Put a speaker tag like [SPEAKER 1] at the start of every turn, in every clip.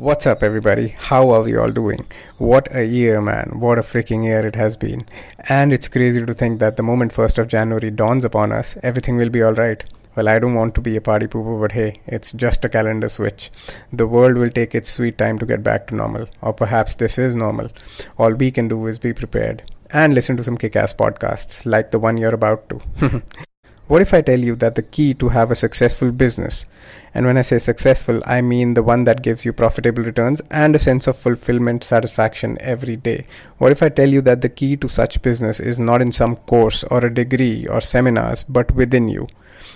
[SPEAKER 1] What's up, everybody? How are we all doing? What a year, man. What a freaking year it has been. And it's crazy to think that the moment 1st of January dawns upon us, everything will be alright. Well, I don't want to be a party pooper, but hey, it's just a calendar switch. The world will take its sweet time to get back to normal. Or perhaps this is normal. All we can do is be prepared and listen to some kick ass podcasts like the one you're about to. What if I tell you that the key to have a successful business, and when I say successful, I mean the one that gives you profitable returns and a sense of fulfillment, satisfaction every day? What if I tell you that the key to such business is not in some course or a degree or seminars, but within you?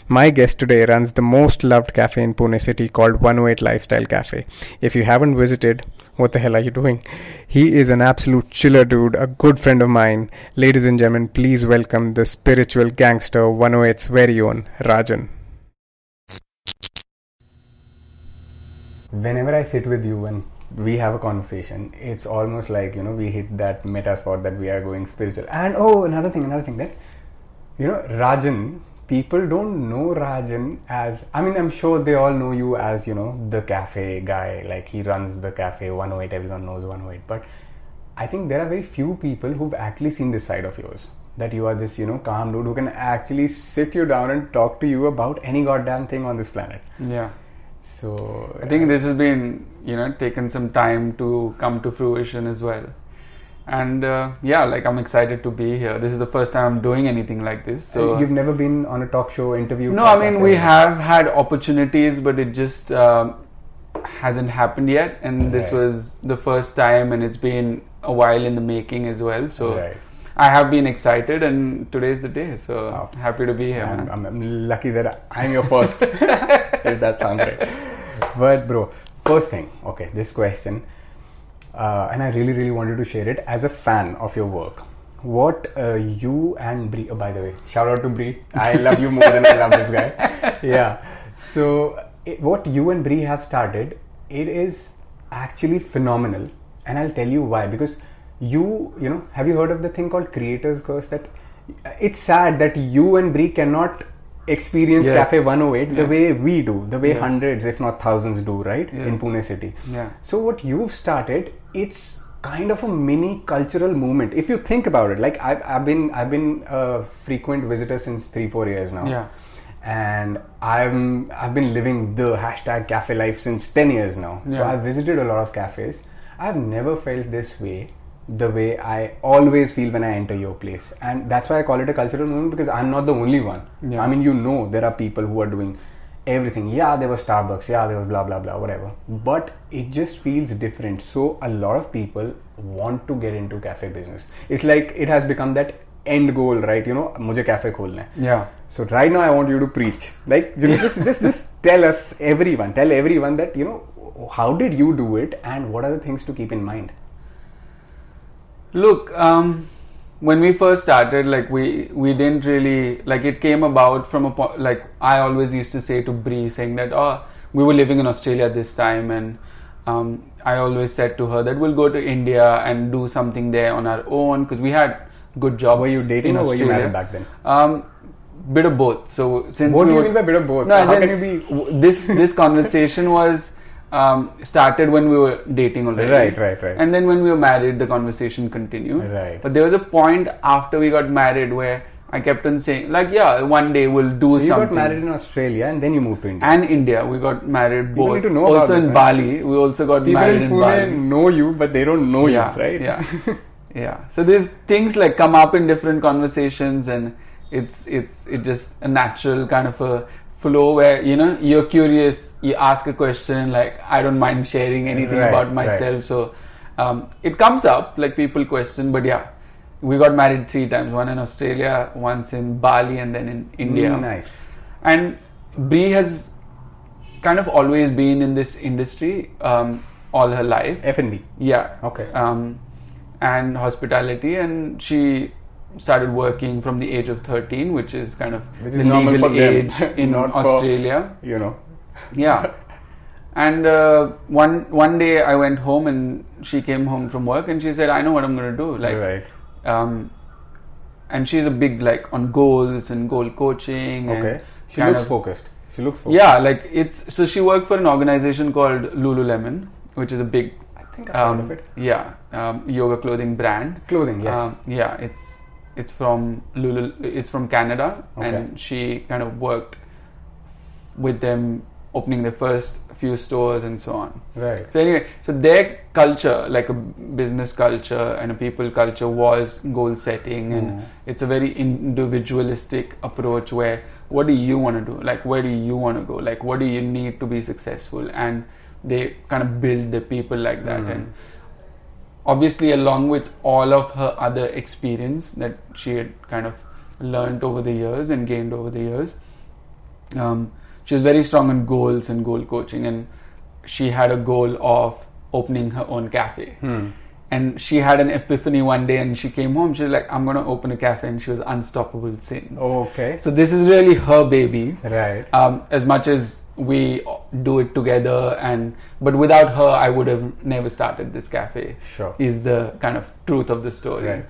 [SPEAKER 1] My guest today runs the most loved cafe in Pune city called 108 Lifestyle Cafe. If you haven't visited, what the hell are you doing? He is an absolute chiller dude, a good friend of mine. Ladies and gentlemen, please welcome the spiritual gangster 108's very own Rajan. Whenever I sit with you and we have a conversation, it's almost like, you know, we hit that meta spot that we are going spiritual. And oh, another thing, another thing that, you know, Rajan people don't know Rajan as I mean I'm sure they all know you as you know the cafe guy. Like he runs the cafe. 108 everyone knows 108 but I think there are very few people who've actually seen this side of yours. That you are this you know calm dude who can actually sit you down and talk to you about any goddamn thing on this planet.
[SPEAKER 2] Yeah.
[SPEAKER 1] So
[SPEAKER 2] I think uh, this has been you know taken some time to come to fruition as well and uh, yeah like i'm excited to be here this is the first time i'm doing anything like this so
[SPEAKER 1] you've never been on a talk show interview
[SPEAKER 2] no i mean we have had opportunities but it just uh, hasn't happened yet and this right. was the first time and it's been a while in the making as well so right. I have been excited, and today's the day. So oh, happy to be here.
[SPEAKER 1] I'm, I'm, I'm, lucky that I'm your first. if that sounds right. But bro, first thing. Okay, this question uh, and I really, really wanted to share it as a fan of your work. What uh, you and Brie, oh, by the way, shout out to Brie. I love you more than I love this guy. Yeah. So, it, what you and Brie have started, it is actually phenomenal. And I'll tell you why. Because you, you know, have you heard of the thing called Creator's Curse? That it's sad that you and Brie cannot experience yes. Cafe 108 yes. the way we do, the way yes. hundreds, if not thousands, do, right? In Pune city.
[SPEAKER 2] Yeah.
[SPEAKER 1] So, what you've started, it's kind of a mini cultural movement. If you think about it, like I've, I've been I've been a frequent visitor since three four years now.
[SPEAKER 2] Yeah.
[SPEAKER 1] And I'm I've been living the hashtag cafe life since ten years now. yeah. So. I've visited a lot of cafes. I've never felt this way the way I always feel when I enter your place. And that's why I call it a cultural movement because I'm not the only one. Yeah. I mean, you know, there are people who are doing everything. Yeah, there was Starbucks, yeah, there was blah blah blah, whatever. But it just feels different. So, a lot of people want to get into cafe business. It's like it has become that end goal, right? You know, मुझे cafe खोलना है.
[SPEAKER 2] Yeah.
[SPEAKER 1] So right now I want you to preach. Like you know, just just just tell us everyone, tell everyone that you know how did you do it and what are the things to keep in mind.
[SPEAKER 2] Look, um, when we first started, like we we didn't really like it came about from a point. Like I always used to say to Brie, saying that oh, we were living in Australia this time, and um, I always said to her that we'll go to India and do something there on our own because we had good jobs.
[SPEAKER 1] Were you dating or were you married back then?
[SPEAKER 2] Um, bit of both. So since
[SPEAKER 1] what do you mean by bit of both?
[SPEAKER 2] No, How can you be? This this conversation was um, started when we were dating already.
[SPEAKER 1] Right, right, right.
[SPEAKER 2] And then when we were married, the conversation continued.
[SPEAKER 1] Right.
[SPEAKER 2] But there was a point after we got married where I kept on saying, like, yeah, one day we'll do
[SPEAKER 1] so
[SPEAKER 2] something.
[SPEAKER 1] you got married in Australia and then you moved to India.
[SPEAKER 2] And India, we got married
[SPEAKER 1] People
[SPEAKER 2] both.
[SPEAKER 1] Need to know
[SPEAKER 2] also
[SPEAKER 1] in
[SPEAKER 2] this, Bali, we also got
[SPEAKER 1] People
[SPEAKER 2] married
[SPEAKER 1] in,
[SPEAKER 2] in
[SPEAKER 1] Bali. know you, but they don't know
[SPEAKER 2] yeah,
[SPEAKER 1] you, right?
[SPEAKER 2] Yeah. yeah. So there's things like come up in different conversations and it's it's it just a natural kind of a flow where you know you're curious you ask a question like i don't mind sharing anything right, about myself. Right. so um, it comes up like people question but yeah we got married three times one in australia once in bali and then in india.
[SPEAKER 1] Mm, nice.
[SPEAKER 2] And brie has kind of always been in this industry um, all her life.
[SPEAKER 1] F&b
[SPEAKER 2] yeah.
[SPEAKER 1] Okay.
[SPEAKER 2] Um, and hospitality and she started working from the age of 13 which is kind of
[SPEAKER 1] which
[SPEAKER 2] the legal age in australia
[SPEAKER 1] for, you know
[SPEAKER 2] yeah and uh, one one day i went home and she came home from work and she said i know what i'm going to do like
[SPEAKER 1] right.
[SPEAKER 2] um, and she's a big like on goals and goal coaching
[SPEAKER 1] okay she looks
[SPEAKER 2] of,
[SPEAKER 1] focused she looks focused
[SPEAKER 2] yeah like it's so she worked for an organization called lululemon which is a big
[SPEAKER 1] I think I've
[SPEAKER 2] um,
[SPEAKER 1] heard of it.
[SPEAKER 2] yeah um, yoga clothing brand.
[SPEAKER 1] Clothing, yes.
[SPEAKER 2] Um, yeah, it's it's from Lulu. It's from Canada,
[SPEAKER 1] Okay.
[SPEAKER 2] and she kind of worked with them, opening their first few stores and so on.
[SPEAKER 1] right.
[SPEAKER 2] So anyway, so their culture, like a business culture and a people culture, was goal setting, and
[SPEAKER 1] Mm.
[SPEAKER 2] it's a very individualistic approach where what do you want to do? Like where do you want to go? Like what do you need to be successful? And they kind of build the people like that,
[SPEAKER 1] Mm.
[SPEAKER 2] and obviously along with all of her other experience that she had kind of learned over the years and gained over the years um, she was very strong in goals and goal coaching and she had a goal of opening her own cafe
[SPEAKER 1] Hmm.
[SPEAKER 2] And she had an epiphany one day and she came home she's like i'm going to open a cafe and she was unstoppable since
[SPEAKER 1] Okay.
[SPEAKER 2] so this is really her baby
[SPEAKER 1] Right.
[SPEAKER 2] um, as much as we do it together and but without her i would have never started this cafe
[SPEAKER 1] Sure.
[SPEAKER 2] is the kind of truth of the story
[SPEAKER 1] Right.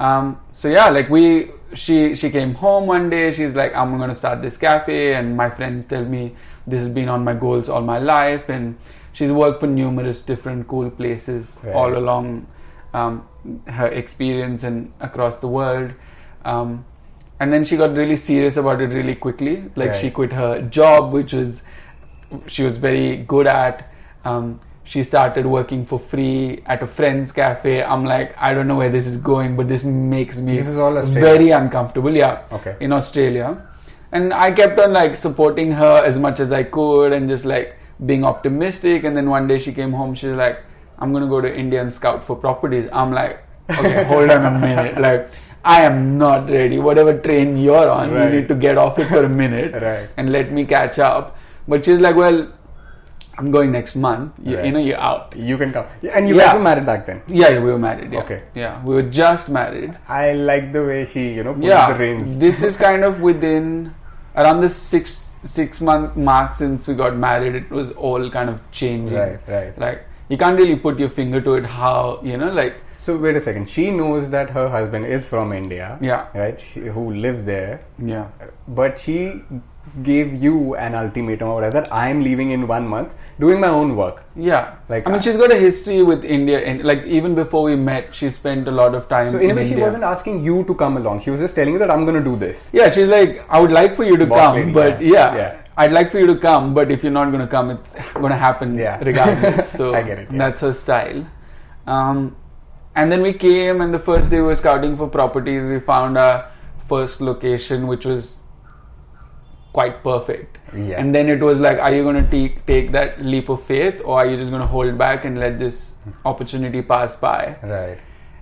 [SPEAKER 2] um, so yeah like we she she came home one day she's like i'm going to start this cafe and my friends tell me this has been on my goals all my life and she's worked for numerous different cool places
[SPEAKER 1] Right.
[SPEAKER 2] all along um, her experience and across the world. Um, and then she got really serious about it really quickly. Like she quit her job which was she was very good at. Um, she started working for free at a friend's cafe. I'm like i don't know where this is going but this makes me
[SPEAKER 1] This is all Australia.
[SPEAKER 2] very uncomfortable. Yeah.
[SPEAKER 1] Okay.
[SPEAKER 2] in australia. And i kept on like supporting her as much as i could and just like being optimistic and then one day she came home she's like i'm gonna go to indian scout for properties i'm like okay hold on a minute like i am not ready whatever train you're on
[SPEAKER 1] Right.
[SPEAKER 2] you need to get off it for a minute
[SPEAKER 1] Right.
[SPEAKER 2] and let me catch up but she's like well i'm going next month you,
[SPEAKER 1] Right.
[SPEAKER 2] you know you're out
[SPEAKER 1] You can come. And you
[SPEAKER 2] Yeah.
[SPEAKER 1] guys were married back then.
[SPEAKER 2] yeah, we were married yeah
[SPEAKER 1] Okay.
[SPEAKER 2] yeah we were just married
[SPEAKER 1] I like the way she, you know, pulls
[SPEAKER 2] yeah
[SPEAKER 1] the reins.
[SPEAKER 2] this is kind of within around the six six month mark since we got married it was all kind of changing
[SPEAKER 1] Right, right.
[SPEAKER 2] like you can't really put your finger to it how you know like
[SPEAKER 1] So wait a second. She knows that her husband is from India.
[SPEAKER 2] Yeah.
[SPEAKER 1] Right. She, who lives there,
[SPEAKER 2] yeah
[SPEAKER 1] but she gave you an ultimatum or whatever. that I am leaving in one month, doing my own work.
[SPEAKER 2] yeah
[SPEAKER 1] Like,
[SPEAKER 2] i mean
[SPEAKER 1] uh,
[SPEAKER 2] she's got a history with india and like even before we met she spent a lot of time
[SPEAKER 1] So in a way, she wasn't asking you to come along. She was just telling you that I'm going to do this.
[SPEAKER 2] yeah she's like i would like for you to
[SPEAKER 1] Boss
[SPEAKER 2] come
[SPEAKER 1] lady,
[SPEAKER 2] but
[SPEAKER 1] yeah.
[SPEAKER 2] yeah,
[SPEAKER 1] Yeah.
[SPEAKER 2] i'd like for you to come but if you're not going to come it's going to happen
[SPEAKER 1] Yeah.
[SPEAKER 2] regardless so
[SPEAKER 1] I get it, yeah.
[SPEAKER 2] that's her style um, and then we came and the first day we were scouting for properties we found our first location which was quite perfect
[SPEAKER 1] Yeah.
[SPEAKER 2] and then it was like are you going to take take that leap of faith or are you just going to hold back and let this opportunity pass by
[SPEAKER 1] Right.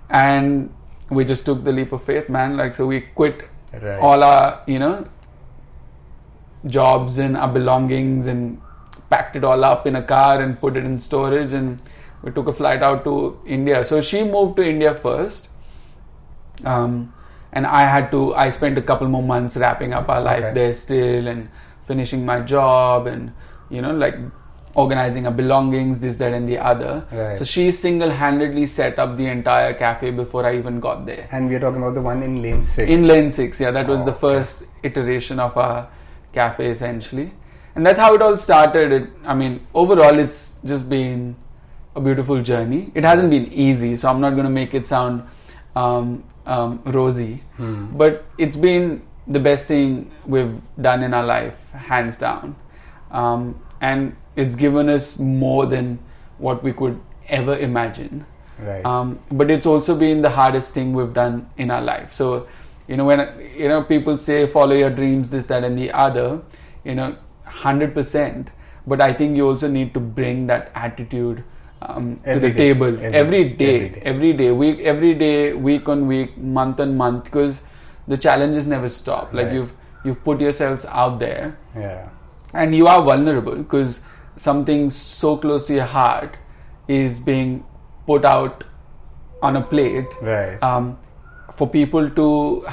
[SPEAKER 2] and we just took the leap of faith man like so we quit
[SPEAKER 1] Right.
[SPEAKER 2] all our you know jobs and our belongings and packed it all up in a car and put it in storage and we took a flight out to India. So she moved to India first. Um, and I had to I spent a couple more months wrapping up our life
[SPEAKER 1] Okay.
[SPEAKER 2] there still and finishing my job and you know like organizing our belongings this that and the other
[SPEAKER 1] Right.
[SPEAKER 2] so she single-handedly set up the entire cafe before I even got there
[SPEAKER 1] And we are talking about the one in lane six.
[SPEAKER 2] in lane 6 yeah that was
[SPEAKER 1] Oh,
[SPEAKER 2] the
[SPEAKER 1] okay.
[SPEAKER 2] first iteration of our cafe essentially and that's how it all started it, i mean overall it's just been a beautiful journey it hasn't been easy so i'm not going to make it sound um, um, rosy.
[SPEAKER 1] Hmm.
[SPEAKER 2] but it's been the best thing we've done in our life hands down. Um, and it's given us more than what we could ever imagine.
[SPEAKER 1] Right.
[SPEAKER 2] um, but it's also been the hardest thing we've done in our life. So you know when you know people say follow your dreams this that and the other you know 100% but i think you also need to bring that attitude um, to the
[SPEAKER 1] day.
[SPEAKER 2] table.
[SPEAKER 1] Every-
[SPEAKER 2] every day.
[SPEAKER 1] every day.
[SPEAKER 2] every day. Week every day week on week month on month because the challenges never stop. Like
[SPEAKER 1] Right.
[SPEAKER 2] you've you've put yourselves out there.
[SPEAKER 1] Yeah.
[SPEAKER 2] and you are vulnerable because something so close to your heart is being put out on a plate
[SPEAKER 1] Right.
[SPEAKER 2] um, for people to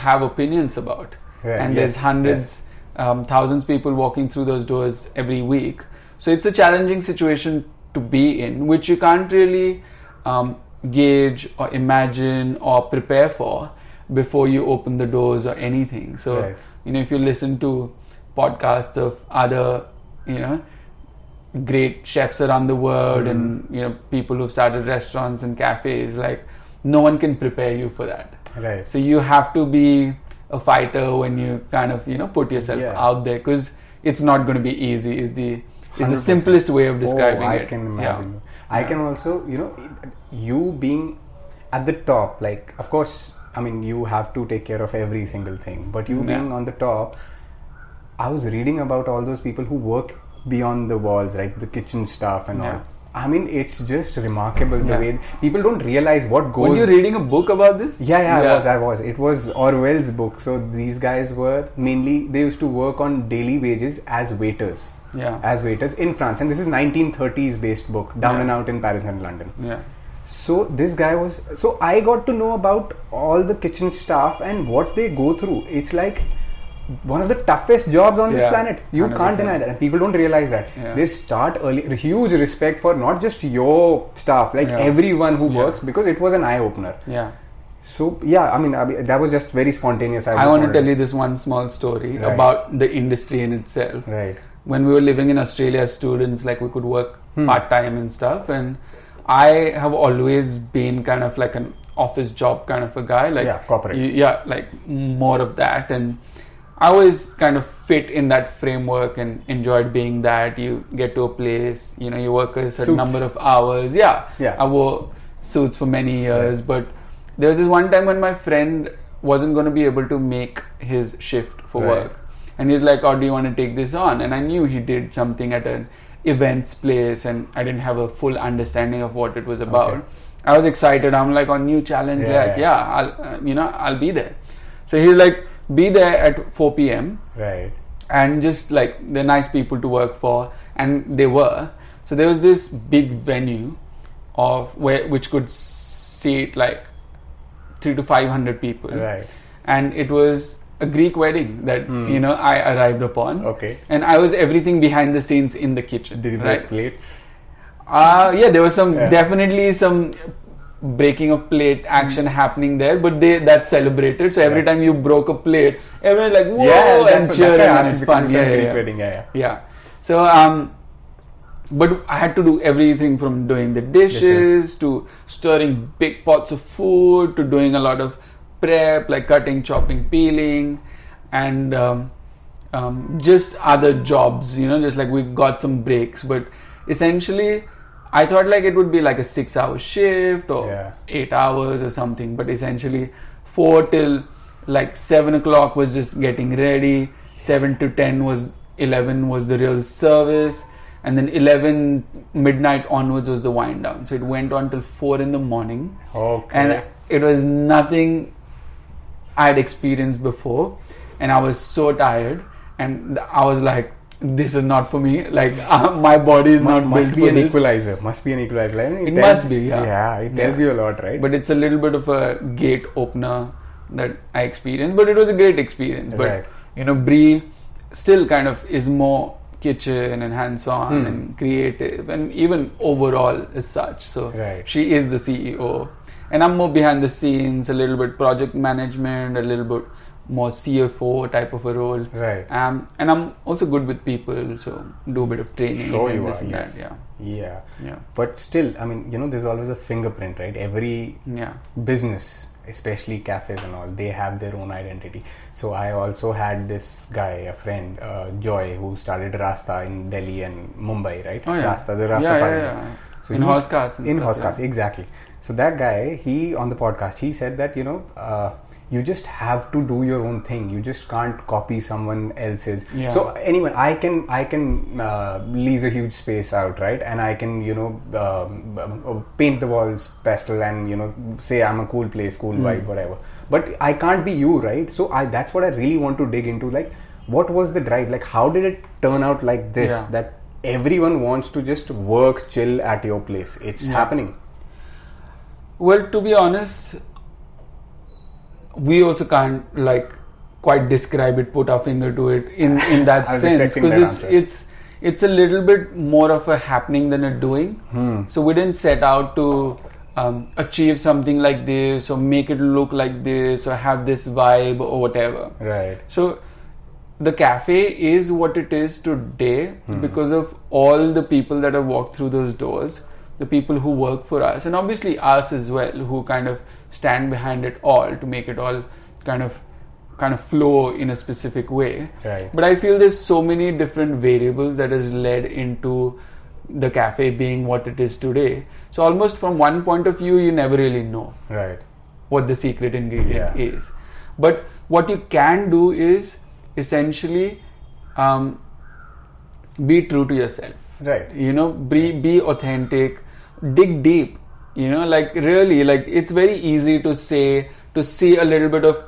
[SPEAKER 2] have opinions about.
[SPEAKER 1] Right,
[SPEAKER 2] and there's
[SPEAKER 1] yes,
[SPEAKER 2] hundreds um, thousands people walking through those doors every week. So it's a challenging situation to be in which you can't really um, gauge or imagine or prepare for before you open the doors or anything so
[SPEAKER 1] Right.
[SPEAKER 2] you know if you listen to podcasts of other you know great chefs around the world and you know people who've started restaurants and cafes like no one can prepare you for that
[SPEAKER 1] Right.
[SPEAKER 2] so you have to be a fighter when you kind of you know put yourself
[SPEAKER 1] Yeah.
[SPEAKER 2] out there because it's not going to be easy is the is the simplest way of describing
[SPEAKER 1] oh, I
[SPEAKER 2] it
[SPEAKER 1] can
[SPEAKER 2] Yeah.
[SPEAKER 1] imagine. I
[SPEAKER 2] Yeah.
[SPEAKER 1] can also, you know, you being at the top, like, of course, I mean, you have to take care of every single thing, but you
[SPEAKER 2] Yeah.
[SPEAKER 1] being on the top, I was reading about all those people who work beyond the walls, right? The kitchen staff and
[SPEAKER 2] Yeah.
[SPEAKER 1] all. I mean, it's just remarkable the
[SPEAKER 2] Yeah.
[SPEAKER 1] way people don't realize what goes.
[SPEAKER 2] were you reading a book about this
[SPEAKER 1] Yeah, yeah, I was, I was. It was Orwell's book. So these guys were mainly they used to work on daily wages as waiters,
[SPEAKER 2] yeah
[SPEAKER 1] as waiters in France, and this is 1930s based book, down
[SPEAKER 2] Yeah.
[SPEAKER 1] and out in Paris and London.
[SPEAKER 2] yeah
[SPEAKER 1] So this guy was. So I got to know about all the kitchen staff and what they go through. It's like one of the toughest jobs on this planet. You can not deny that, and people don't realize that.
[SPEAKER 2] Yeah.
[SPEAKER 1] They start early. Huge respect for not just your staff, like
[SPEAKER 2] Yeah.
[SPEAKER 1] everyone who
[SPEAKER 2] Yeah.
[SPEAKER 1] works, because it was an eye opener.
[SPEAKER 2] yeah
[SPEAKER 1] So yeah, I mean, I mean, that was just very spontaneous. I,
[SPEAKER 2] I, want to tell you this one small story
[SPEAKER 1] Right.
[SPEAKER 2] about the industry in itself.
[SPEAKER 1] Right.
[SPEAKER 2] When we were living in Australia as students, like we could work
[SPEAKER 1] Hmm.
[SPEAKER 2] part time and stuff, and I have always been kind of like an office job kind of a guy, like
[SPEAKER 1] Yeah, corporate.
[SPEAKER 2] yeah, like more of that, and I always kind of fit in that framework and enjoyed being that. You get to a place, you know, you work a certain
[SPEAKER 1] Suits.
[SPEAKER 2] number of hours. Yeah,
[SPEAKER 1] Yeah.
[SPEAKER 2] I wore suits for many years, but there was this one time when my friend wasn't going to be able to make his shift for
[SPEAKER 1] Right.
[SPEAKER 2] work, and he's like, "Oh, do you want to take this on?" And I knew he did something at an events place, and I didn't have a full understanding of what it was about.
[SPEAKER 1] Okay.
[SPEAKER 2] I was excited. I'm like, "On new challenge,
[SPEAKER 1] Yeah,
[SPEAKER 2] like,
[SPEAKER 1] yeah.
[SPEAKER 2] yeah, I'll, uh, you know, I'll be there." So he's like, "Be there at 4 p.m."
[SPEAKER 1] Right.
[SPEAKER 2] and just like they're nice people to work for and they were so there was this big venue of where which could seat like 3 to 500 people
[SPEAKER 1] Right.
[SPEAKER 2] and it was a greek wedding that
[SPEAKER 1] Hmm.
[SPEAKER 2] you know i arrived upon
[SPEAKER 1] Okay.
[SPEAKER 2] and i was everything behind the scenes in the kitchen
[SPEAKER 1] Did you break
[SPEAKER 2] right
[SPEAKER 1] plates?
[SPEAKER 2] uh, yeah there was some
[SPEAKER 1] Yeah.
[SPEAKER 2] definitely some breaking of plate action happening there but they that's celebrated so every.
[SPEAKER 1] Right.
[SPEAKER 2] time you broke a plate everyone like whoa
[SPEAKER 1] yeah, that's,
[SPEAKER 2] and
[SPEAKER 1] what-
[SPEAKER 2] cheering
[SPEAKER 1] that's why I
[SPEAKER 2] and it's fun yeah, yeah,
[SPEAKER 1] Greek
[SPEAKER 2] yeah.
[SPEAKER 1] wedding. Yeah, yeah.
[SPEAKER 2] Yeah. So um but I had to do everything from doing the dishes,
[SPEAKER 1] Dishes.
[SPEAKER 2] to stirring big pots of food to doing a lot of prep like cutting, chopping, peeling and um, um, just other jobs, you know, just like we got some breaks, but essentially I thought like it would be like a 6 hour shift or
[SPEAKER 1] Yeah.
[SPEAKER 2] 8 hours or something, but essentially 4 till like 7 o'clock was just getting ready, 7 to 10 was 11 was the real service. And then 11 midnight onwards was the wind down. So it went on till 4 in the morning.
[SPEAKER 1] Okay.
[SPEAKER 2] and it was nothing i had experienced before and i was so tired and i was like this is not for me like uh, my body is not
[SPEAKER 1] must be
[SPEAKER 2] for
[SPEAKER 1] an
[SPEAKER 2] this.
[SPEAKER 1] equalizer. Must be an equalizer. I mean,
[SPEAKER 2] It
[SPEAKER 1] tells-
[SPEAKER 2] must be, yeah.
[SPEAKER 1] Yeah, it tells
[SPEAKER 2] Yeah.
[SPEAKER 1] you a lot, right?
[SPEAKER 2] but it's a little bit of a gate opener that I experienced. But it was a great experience. But
[SPEAKER 1] Right.
[SPEAKER 2] you know, Brie still kind of is more kitchen and hands-on
[SPEAKER 1] Hmm.
[SPEAKER 2] and creative, and even overall as such. So
[SPEAKER 1] Right.
[SPEAKER 2] she is the CEO, and I'm more behind the scenes, a little bit project management, a little bit more CFO type of a role.
[SPEAKER 1] right.
[SPEAKER 2] Um, and I'm also good with people, so do a bit of training
[SPEAKER 1] Sure,
[SPEAKER 2] and
[SPEAKER 1] you
[SPEAKER 2] this
[SPEAKER 1] are.
[SPEAKER 2] and
[SPEAKER 1] Yes.
[SPEAKER 2] that.
[SPEAKER 1] Yeah.
[SPEAKER 2] Yeah, yeah,
[SPEAKER 1] But still, I mean, you know, there's always a fingerprint, right? Every
[SPEAKER 2] yeah.
[SPEAKER 1] business, especially cafes and all, they have their own identity. So I also had this guy, a friend, uh, Joy, who started Rasta in Delhi and Mumbai, right?
[SPEAKER 2] Oh yeah,
[SPEAKER 1] Rasta, the
[SPEAKER 2] yeah,
[SPEAKER 1] Rastafari.
[SPEAKER 2] yeah, yeah.
[SPEAKER 1] So
[SPEAKER 2] in
[SPEAKER 1] he-
[SPEAKER 2] Hauz Khas.
[SPEAKER 1] in Hauz
[SPEAKER 2] Khas,
[SPEAKER 1] exactly. So that guy, he on the podcast, he said that you know, uh, you just have to do your own thing. You just can't copy someone else's.
[SPEAKER 2] Yeah.
[SPEAKER 1] So anyone, I can, I can uh, lease a huge space out, right? And I can, you know, um, uh, paint the walls pastel and you know, say I'm a cool place, cool
[SPEAKER 2] Hmm.
[SPEAKER 1] vibe, whatever. But I can't be you, right? So I, that's what I really want to dig into. Like, what was the drive? Like, how did it turn out like this?
[SPEAKER 2] Yeah.
[SPEAKER 1] That everyone wants to just work, chill at your place. It's
[SPEAKER 2] Yeah.
[SPEAKER 1] happening.
[SPEAKER 2] Well, to be honest, we also can't like quite describe it, put our finger to it in in that sense because
[SPEAKER 1] that
[SPEAKER 2] it's
[SPEAKER 1] answer.
[SPEAKER 2] it's it's a little bit more of a happening than a doing.
[SPEAKER 1] Hmm.
[SPEAKER 2] So we didn't set out to um, achieve something like this or make it look like this or have this vibe or whatever.
[SPEAKER 1] Right.
[SPEAKER 2] So the cafe is what it is today because of all the people that have walked through those doors, the people who work for us, and obviously us as well, who kind of stand behind it all to make it all kind of kind of flow in a specific way.
[SPEAKER 1] Right.
[SPEAKER 2] But I feel there's so many different variables that has led into the cafe being what it is today. So almost from one point of view, you never really know
[SPEAKER 1] Right.
[SPEAKER 2] what the secret ingredient
[SPEAKER 1] Yeah.
[SPEAKER 2] is. But what you can do is essentially um, be true to yourself.
[SPEAKER 1] Right.
[SPEAKER 2] You know, be be authentic, dig deep. You know, like really, like it's very easy to say to see a little bit of.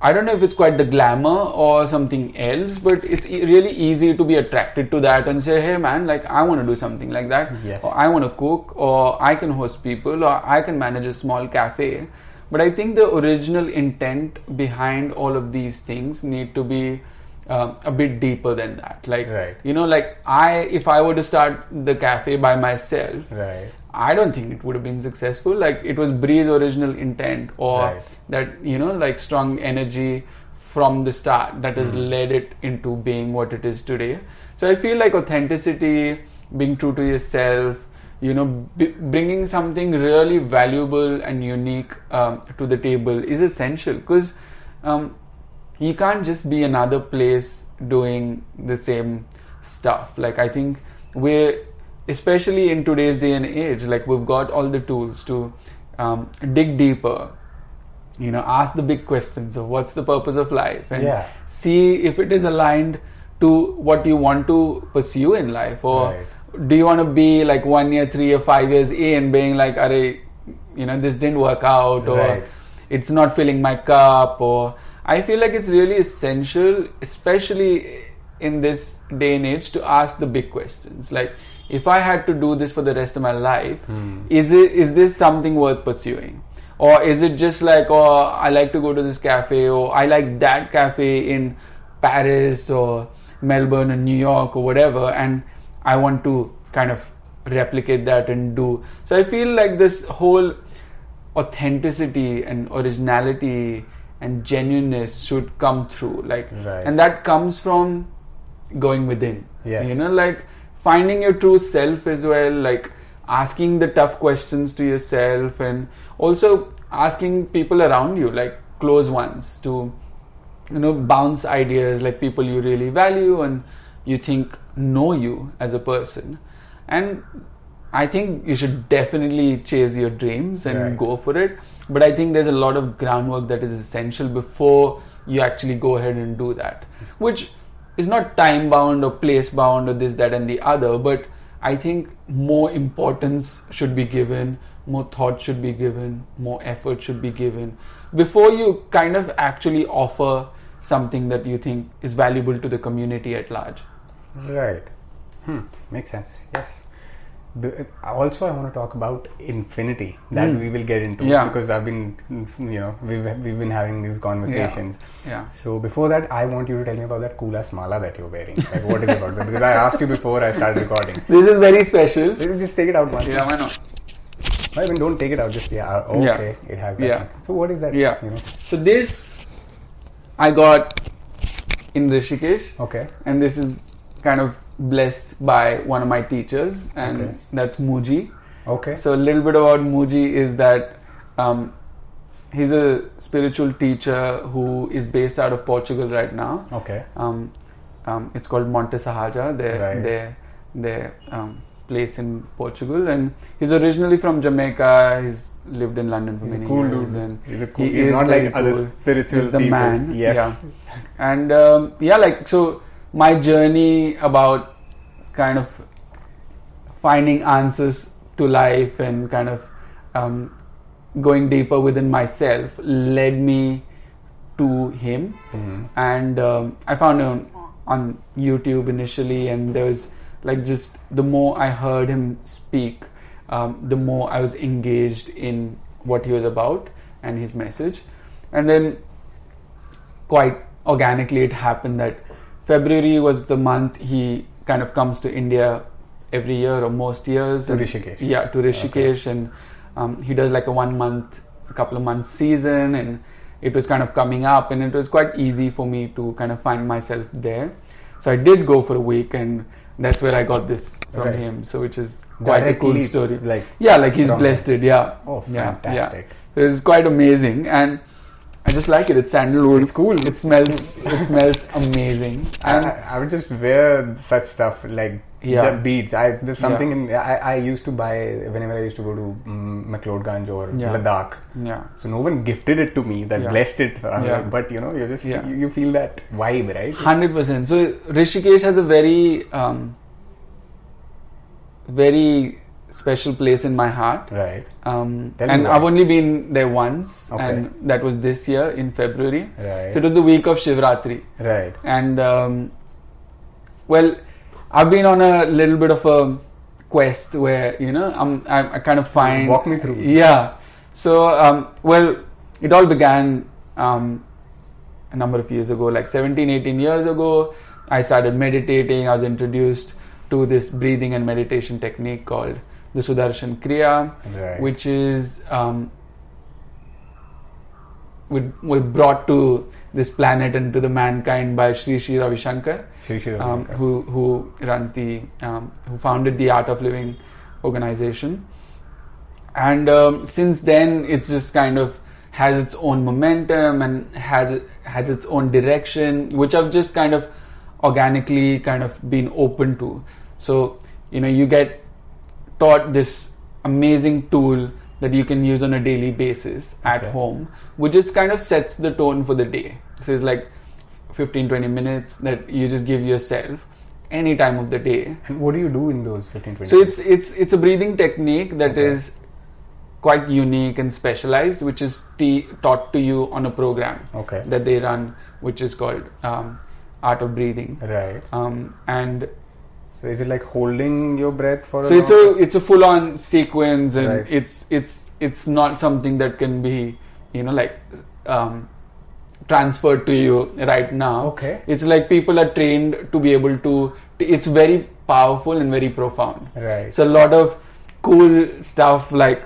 [SPEAKER 2] I don't know if it's quite the glamour or something else, but it's really easy to be attracted to that and say, "Hey, man, like I want to do something like that,
[SPEAKER 1] Yes.
[SPEAKER 2] or I want to cook, or I can host people, or I can manage a small cafe." But I think the original intent behind all of these things need to be um, a bit deeper than that. Like,
[SPEAKER 1] Right.
[SPEAKER 2] you know, like I, if I were to start the cafe by myself,
[SPEAKER 1] Right.
[SPEAKER 2] I don't think it would have been successful. Like it was Bree's original intent, or
[SPEAKER 1] Right.
[SPEAKER 2] that you know, like strong energy from the start that has led it into being what it is today. So I feel like authenticity, being true to yourself, you know, b- bringing something really valuable and unique um, to the table is essential because um, you can't just be another place doing the same stuff. Like I think we're especially in today's day and age, like we've got all the tools to um, dig deeper. You know, ask the big questions of what's the purpose of life, and
[SPEAKER 1] Yeah.
[SPEAKER 2] see if it is aligned to what you want to pursue in life, or
[SPEAKER 1] Right.
[SPEAKER 2] do you want to be like one year, three or five years in, being like, "Are you know, this didn't work out," or
[SPEAKER 1] Right.
[SPEAKER 2] it's not filling my cup or i feel like it's really essential especially in this day and age to ask the big questions like if i had to do this for the rest of my life hmm. is it is this something worth pursuing or is it just like oh i like to go to this cafe or i like that cafe in paris or melbourne or new york or whatever and i want to kind of replicate that and do so i feel like this whole authenticity and originality and genuineness should come through like
[SPEAKER 1] Right.
[SPEAKER 2] and that comes from going within
[SPEAKER 1] Yes.
[SPEAKER 2] you know like finding your true self as well like asking the tough questions to yourself and also asking people around you like close ones to you know bounce ideas like people you really value and you think know you as a person and i think you should definitely chase your dreams and
[SPEAKER 1] Right.
[SPEAKER 2] go for it but i think there's a lot of groundwork that is essential before you actually go ahead and do that which is not time bound or place bound or this that and the other but i think more importance should be given more thought should be given more effort should be given before you kind of actually offer something that you think is valuable to the community at large
[SPEAKER 1] Right. Hmm. Makes sense. Yes. Also, I want to talk about infinity that
[SPEAKER 2] Mm.
[SPEAKER 1] we will get into
[SPEAKER 2] Yeah.
[SPEAKER 1] because I've been, you know, we've we've been having these conversations.
[SPEAKER 2] yeah
[SPEAKER 1] So before that, I want you to tell me about that cool ass mala that you're wearing. Like, what is it about that? Because I asked you before I started recording.
[SPEAKER 2] this is very special
[SPEAKER 1] Just take it out once.
[SPEAKER 2] yeah why not
[SPEAKER 1] I mean, don't take it out. Just yeah. uh,
[SPEAKER 2] Yeah.
[SPEAKER 1] Okay, it has that.
[SPEAKER 2] Yeah.
[SPEAKER 1] thing. So what is that?
[SPEAKER 2] Yeah.
[SPEAKER 1] You know.
[SPEAKER 2] so this i got in rishikesh
[SPEAKER 1] Okay.
[SPEAKER 2] and this is kind of blessed by one of my teachers and
[SPEAKER 1] Okay.
[SPEAKER 2] that's Mooji
[SPEAKER 1] Okay.
[SPEAKER 2] So a little bit about Mooji is that um, he's a spiritual teacher who is based out of Portugal right now.
[SPEAKER 1] Okay.
[SPEAKER 2] Um, um, it's called Monte Sahaja, their
[SPEAKER 1] Right.
[SPEAKER 2] their their um, place in Portugal, and he's originally from Jamaica. He's lived in London for
[SPEAKER 1] He's a
[SPEAKER 2] many
[SPEAKER 1] cool
[SPEAKER 2] years,
[SPEAKER 1] dude.
[SPEAKER 2] and
[SPEAKER 1] He's a cool.
[SPEAKER 2] he
[SPEAKER 1] he's not like other
[SPEAKER 2] cool.
[SPEAKER 1] spiritual
[SPEAKER 2] he's the
[SPEAKER 1] people.
[SPEAKER 2] man.
[SPEAKER 1] Yes.
[SPEAKER 2] Yeah. and um, yeah, like so, my journey about kind of finding answers to life and kind of um, going deeper within myself led me to him
[SPEAKER 1] Mhm.
[SPEAKER 2] and um, I found him on YouTube initially, and there was like just the more I heard him speak, um, the more I was engaged in what he was about and his message, and then quite organically it happened that February was the month he kind of comes to India every year or most years.
[SPEAKER 1] To
[SPEAKER 2] and-
[SPEAKER 1] Rishikesh.
[SPEAKER 2] Yeah, to Rishikesh, and um, he does like a one month, a couple of months season, and it was kind of coming up, and it was quite easy for me to kind of find myself there. So I did go for a week, and that's where I got this from
[SPEAKER 1] Right.
[SPEAKER 2] him. So which is quite a cool story.
[SPEAKER 1] Like,
[SPEAKER 2] Yeah, like he's blessed it. Yeah.
[SPEAKER 1] oh,
[SPEAKER 2] Yeah,
[SPEAKER 1] fantastic.
[SPEAKER 2] So it's quite amazing, and I just like it. It's sandalwood.
[SPEAKER 1] It's cool.
[SPEAKER 2] It smells. it smells amazing.
[SPEAKER 1] I,
[SPEAKER 2] And
[SPEAKER 1] I- I would just wear such stuff like
[SPEAKER 2] Yeah.
[SPEAKER 1] beads. I, there's something in I, I used to buy whenever I used to go to um, McLeodganj or
[SPEAKER 2] Yeah.
[SPEAKER 1] Ladakh.
[SPEAKER 2] yeah,
[SPEAKER 1] So no one gifted it to me that
[SPEAKER 2] Yeah.
[SPEAKER 1] blessed it. Was
[SPEAKER 2] Yeah.
[SPEAKER 1] but you know, you just
[SPEAKER 2] Yeah.
[SPEAKER 1] you, you feel that vibe, right?
[SPEAKER 2] hundred percent. So Rishikesh has a very, um, very special place in my heart.
[SPEAKER 1] Right.
[SPEAKER 2] Um, and. I've only been there once,
[SPEAKER 1] Okay.
[SPEAKER 2] and that was this year in February.
[SPEAKER 1] Right.
[SPEAKER 2] So it was the week of Shivratri.
[SPEAKER 1] right.
[SPEAKER 2] and um, well i've been on a little bit of a quest where you know i'm i, I kind of find
[SPEAKER 1] Walk me through.
[SPEAKER 2] yeah so um, well it all began um, a number of years ago like 17 18 years ago i started meditating i was introduced to this breathing and meditation technique called the sudarshan kriya
[SPEAKER 1] Right.
[SPEAKER 2] which is um, we, we brought to this planet and to the mankind by Sri Sri Ravi Shankar,
[SPEAKER 1] Shri
[SPEAKER 2] um,
[SPEAKER 1] Ravi
[SPEAKER 2] who who runs the um, who founded the Art of Living organization, and um, since then it's just kind of has its own momentum and has has its own direction, which I've just kind of organically kind of been open to. So you know you get taught this amazing tool that you can use on a daily basis at
[SPEAKER 1] Okay.
[SPEAKER 2] home which just kind of sets the tone for the day so it's like 15 20 minutes that you just give yourself any time of the day
[SPEAKER 1] And what do you do in those 15 20
[SPEAKER 2] so it's it's it's a breathing technique that is
[SPEAKER 1] Okay.
[SPEAKER 2] quite unique and specialized which is t- taught to you on a program
[SPEAKER 1] Okay.
[SPEAKER 2] that they run which is called um, art of breathing
[SPEAKER 1] Right.
[SPEAKER 2] um, and
[SPEAKER 1] So is it like holding your breath for
[SPEAKER 2] so
[SPEAKER 1] a
[SPEAKER 2] it's
[SPEAKER 1] long
[SPEAKER 2] a it's a full on sequence and
[SPEAKER 1] Right.
[SPEAKER 2] it's it's it's not something that can be you know like um, transferred to you right now
[SPEAKER 1] Okay.
[SPEAKER 2] it's like people are trained to be able to it's very powerful and very profound
[SPEAKER 1] Right.
[SPEAKER 2] so a lot of cool stuff like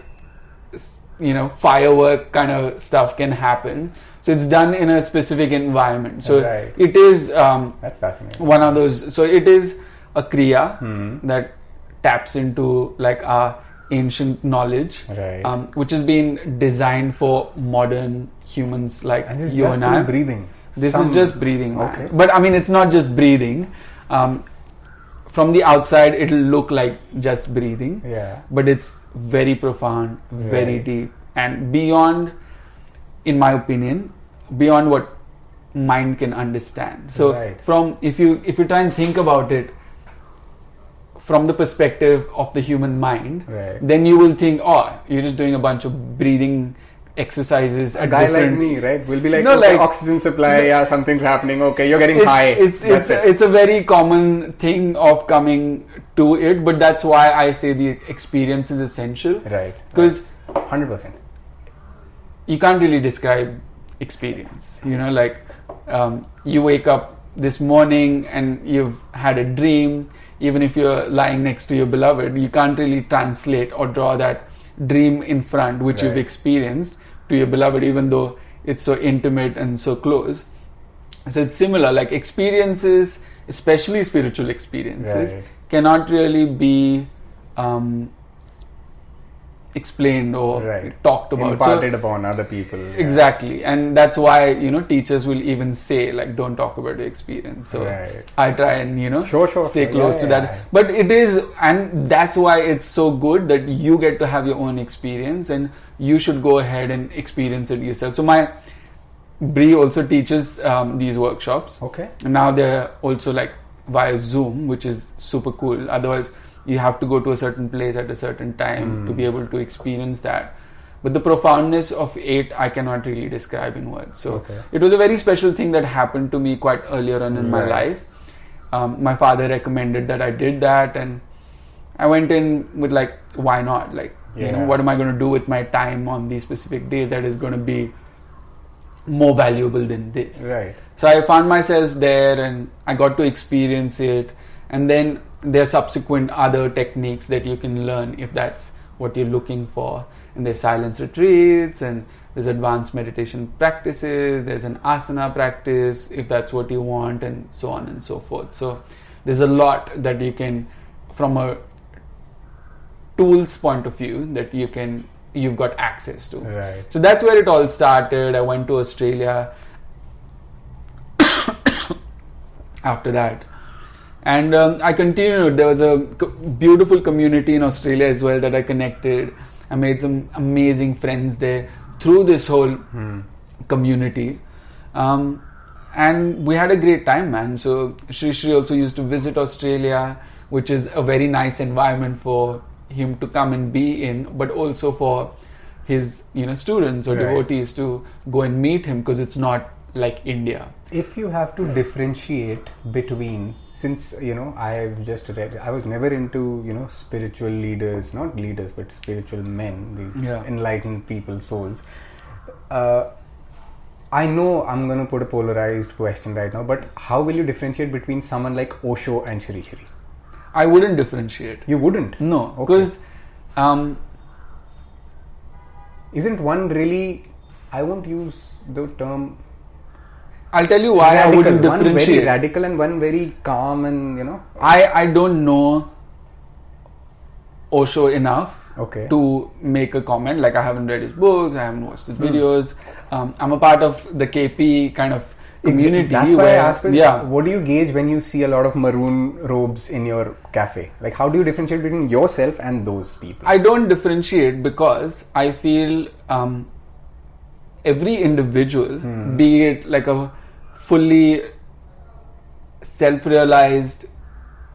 [SPEAKER 2] you know firework kind of stuff can happen so it's done in a specific environment so
[SPEAKER 1] Right.
[SPEAKER 2] it is um,
[SPEAKER 1] That's fascinating.
[SPEAKER 2] one of those so it is a kriya
[SPEAKER 1] Hmm.
[SPEAKER 2] that taps into like our ancient knowledge
[SPEAKER 1] Right.
[SPEAKER 2] um, which has been designed for modern humans like
[SPEAKER 1] and this is
[SPEAKER 2] you
[SPEAKER 1] just
[SPEAKER 2] and I.
[SPEAKER 1] breathing.
[SPEAKER 2] This
[SPEAKER 1] Some-
[SPEAKER 2] is just breathing, man.
[SPEAKER 1] Okay.
[SPEAKER 2] But I mean, it's not just breathing. Um, from the outside, it'll look like just breathing,
[SPEAKER 1] Yeah.
[SPEAKER 2] but it's very profound, very
[SPEAKER 1] Right.
[SPEAKER 2] deep, and beyond, in my opinion, beyond what mind can understand. So,
[SPEAKER 1] Right.
[SPEAKER 2] from if you if you try and think about it from the perspective of the human mind,
[SPEAKER 1] Right.
[SPEAKER 2] then you will think, oh, you're just doing a bunch of breathing exercises.
[SPEAKER 1] A guy like me, right? Will be like,
[SPEAKER 2] No,
[SPEAKER 1] okay,
[SPEAKER 2] like-
[SPEAKER 1] oxygen supply, yeah, something's happening. Okay, you're getting
[SPEAKER 2] it's,
[SPEAKER 1] high.
[SPEAKER 2] It's it's
[SPEAKER 1] it.
[SPEAKER 2] it's a very common thing of coming to it, but that's why I say the experience is essential
[SPEAKER 1] right.
[SPEAKER 2] because
[SPEAKER 1] Hundred percent.
[SPEAKER 2] you can't really describe experience. You know, like um, you wake up this morning and you've had a dream. Even if you're lying next to your beloved, you can't really translate or draw that dream in front, which you've experienced, to your beloved, even though it's so intimate and so close. So it's similar, like experiences, especially spiritual experiences,
[SPEAKER 1] Right.
[SPEAKER 2] cannot really be um, explained or
[SPEAKER 1] Right.
[SPEAKER 2] talked about. So-
[SPEAKER 1] Imparted upon other people. yeah.
[SPEAKER 2] Exactly, and that's why you know teachers will even say like, "Don't talk about your experience." So
[SPEAKER 1] Right.
[SPEAKER 2] I try and you know
[SPEAKER 1] Sure, sure,
[SPEAKER 2] stay
[SPEAKER 1] sure.
[SPEAKER 2] close
[SPEAKER 1] Yeah,
[SPEAKER 2] to
[SPEAKER 1] yeah,
[SPEAKER 2] that. But it is, and that's why it's so good that you get to have your own experience, and you should go ahead and experience it yourself. So my Bree also teaches um, these workshops.
[SPEAKER 1] Okay.
[SPEAKER 2] Now they're also like via Zoom, which is super cool. Otherwise, you have to go to a certain place at a certain time to be able to experience that. But the profoundness of it, I cannot really describe in words. So
[SPEAKER 1] Okay.
[SPEAKER 2] it was a very special thing that happened to me quite earlier on in my life. Um, my father recommended that I did that, and I went in with like, why not? Like, you know, what am I going to do with my time on these specific days that is going to be more valuable than this?
[SPEAKER 1] Right.
[SPEAKER 2] So I found myself there and I got to experience it. And then there are subsequent other techniques that you can learn if that's what you're looking for. And there's silence retreats, and there's advanced meditation practices. There's an asana practice if that's what you want, and so on and so forth. So there's a lot that you can, from a tools point of view, that you can you've got access to.
[SPEAKER 1] Right.
[SPEAKER 2] So that's where it all started. I went to Australia after that. And um, I continued. There was a beautiful community in Australia as well that I connected. I made some amazing friends there through this whole community. Um, and we had a great time, man. So Sri Sri also used to visit Australia, which is a very nice environment for him to come and be in, but also for his you know students or
[SPEAKER 1] Right.
[SPEAKER 2] devotees to go and meet him because it's not like India.
[SPEAKER 1] if you have to differentiate between since you know i've just read i was never into you know spiritual leaders not leaders but spiritual men these
[SPEAKER 2] Yeah.
[SPEAKER 1] enlightened people souls uh, i know i'm going to put a polarized question right now but how will you differentiate between someone like osho and shri shri
[SPEAKER 2] I wouldn't differentiate.
[SPEAKER 1] you wouldn't
[SPEAKER 2] No,
[SPEAKER 1] Okay.
[SPEAKER 2] because um,
[SPEAKER 1] isn't one really i won't use the term
[SPEAKER 2] I'll tell you why I wouldn't differentiate.
[SPEAKER 1] one very radical and one very calm and you know
[SPEAKER 2] I I don't know Osho enough
[SPEAKER 1] okay
[SPEAKER 2] to make a comment. Like I haven't read his books, I haven't watched his
[SPEAKER 1] Hmm.
[SPEAKER 2] videos. Um, I'm a part of the KP kind of community.
[SPEAKER 1] That's why I
[SPEAKER 2] where-
[SPEAKER 1] asked.
[SPEAKER 2] Yeah,
[SPEAKER 1] What do you gauge when you see a lot of maroon robes in your cafe? Like, how do you differentiate between yourself and those people?
[SPEAKER 2] I don't differentiate because I feel um, every individual,
[SPEAKER 1] Hmm.
[SPEAKER 2] be it like a fully self-realized,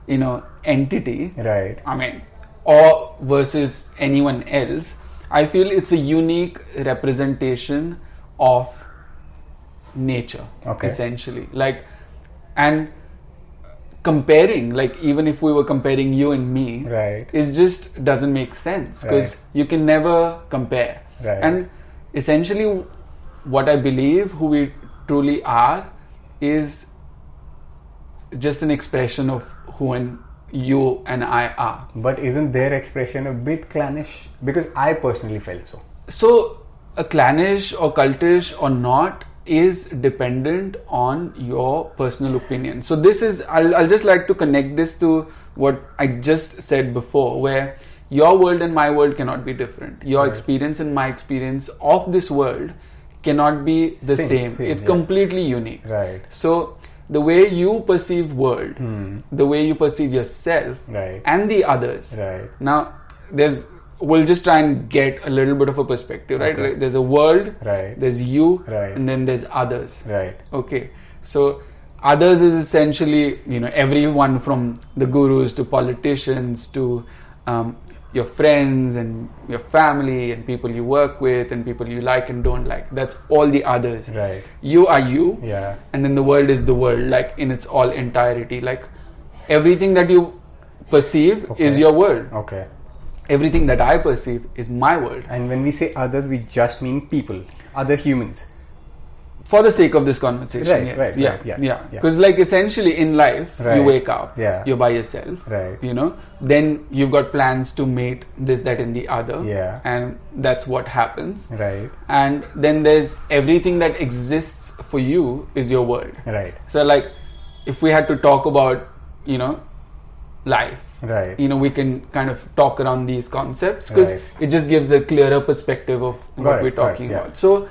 [SPEAKER 2] you know, entity,
[SPEAKER 1] right.
[SPEAKER 2] I mean, or versus anyone else, I feel it's a unique representation of nature,
[SPEAKER 1] Okay.
[SPEAKER 2] essentially. Like, and comparing, like, even if we were comparing you and me,
[SPEAKER 1] Right.
[SPEAKER 2] it just doesn't make sense because
[SPEAKER 1] Right.
[SPEAKER 2] you can never compare.
[SPEAKER 1] Right.
[SPEAKER 2] And essentially, what I believe who we truly are is just an expression of who and you and I are.
[SPEAKER 1] But isn't their expression a bit clannish? Because I personally felt so.
[SPEAKER 2] So, a clannish or cultish or not is dependent on your personal opinion. So, this is, I'll, I'll just like to connect this to what I just said before, where your world and my world cannot be different. Your
[SPEAKER 1] Right.
[SPEAKER 2] experience and my experience of this world cannot be the
[SPEAKER 1] Same,
[SPEAKER 2] same.
[SPEAKER 1] same,
[SPEAKER 2] It's
[SPEAKER 1] yeah.
[SPEAKER 2] completely unique.
[SPEAKER 1] Right.
[SPEAKER 2] So, the way you perceive world, the way you perceive yourself,
[SPEAKER 1] Hmm. Right.
[SPEAKER 2] and the others,
[SPEAKER 1] Right.
[SPEAKER 2] now, there's we'll just try and get a little bit of a perspective, right?
[SPEAKER 1] Okay.
[SPEAKER 2] There's a world,
[SPEAKER 1] Right.
[SPEAKER 2] there's you,
[SPEAKER 1] Right.
[SPEAKER 2] and then there's others.
[SPEAKER 1] Right.
[SPEAKER 2] Okay, so others is essentially you know everyone from the gurus to politicians to um, your friends and your family and people you work with and people you like and don't like. That's all the others.
[SPEAKER 1] Right.
[SPEAKER 2] You are you,
[SPEAKER 1] Yeah.
[SPEAKER 2] and then the world is the world, like in its all entirety. Like everything that you perceive is your world
[SPEAKER 1] Okay.
[SPEAKER 2] everything that I perceive is my world.
[SPEAKER 1] And when we say others, we just mean people, other humans.
[SPEAKER 2] For the sake of this conversation,
[SPEAKER 1] Right,
[SPEAKER 2] yes,
[SPEAKER 1] right,
[SPEAKER 2] yeah,
[SPEAKER 1] right, yeah,
[SPEAKER 2] yeah,
[SPEAKER 1] yeah.
[SPEAKER 2] Because like essentially in life,
[SPEAKER 1] Right.
[SPEAKER 2] you wake up,
[SPEAKER 1] Yeah.
[SPEAKER 2] you're by yourself,
[SPEAKER 1] Right.
[SPEAKER 2] you know. Then you've got plans to mate this, that, and the other,
[SPEAKER 1] Yeah.
[SPEAKER 2] and that's what happens.
[SPEAKER 1] Right.
[SPEAKER 2] And then there's everything that exists for you is your world.
[SPEAKER 1] Right.
[SPEAKER 2] So like, if we had to talk about, you know, life,
[SPEAKER 1] Right.
[SPEAKER 2] you know we can kind of talk around these concepts because
[SPEAKER 1] Right.
[SPEAKER 2] it just gives a clearer perspective of what
[SPEAKER 1] Right,
[SPEAKER 2] we're
[SPEAKER 1] right,
[SPEAKER 2] talking
[SPEAKER 1] yeah.
[SPEAKER 2] about so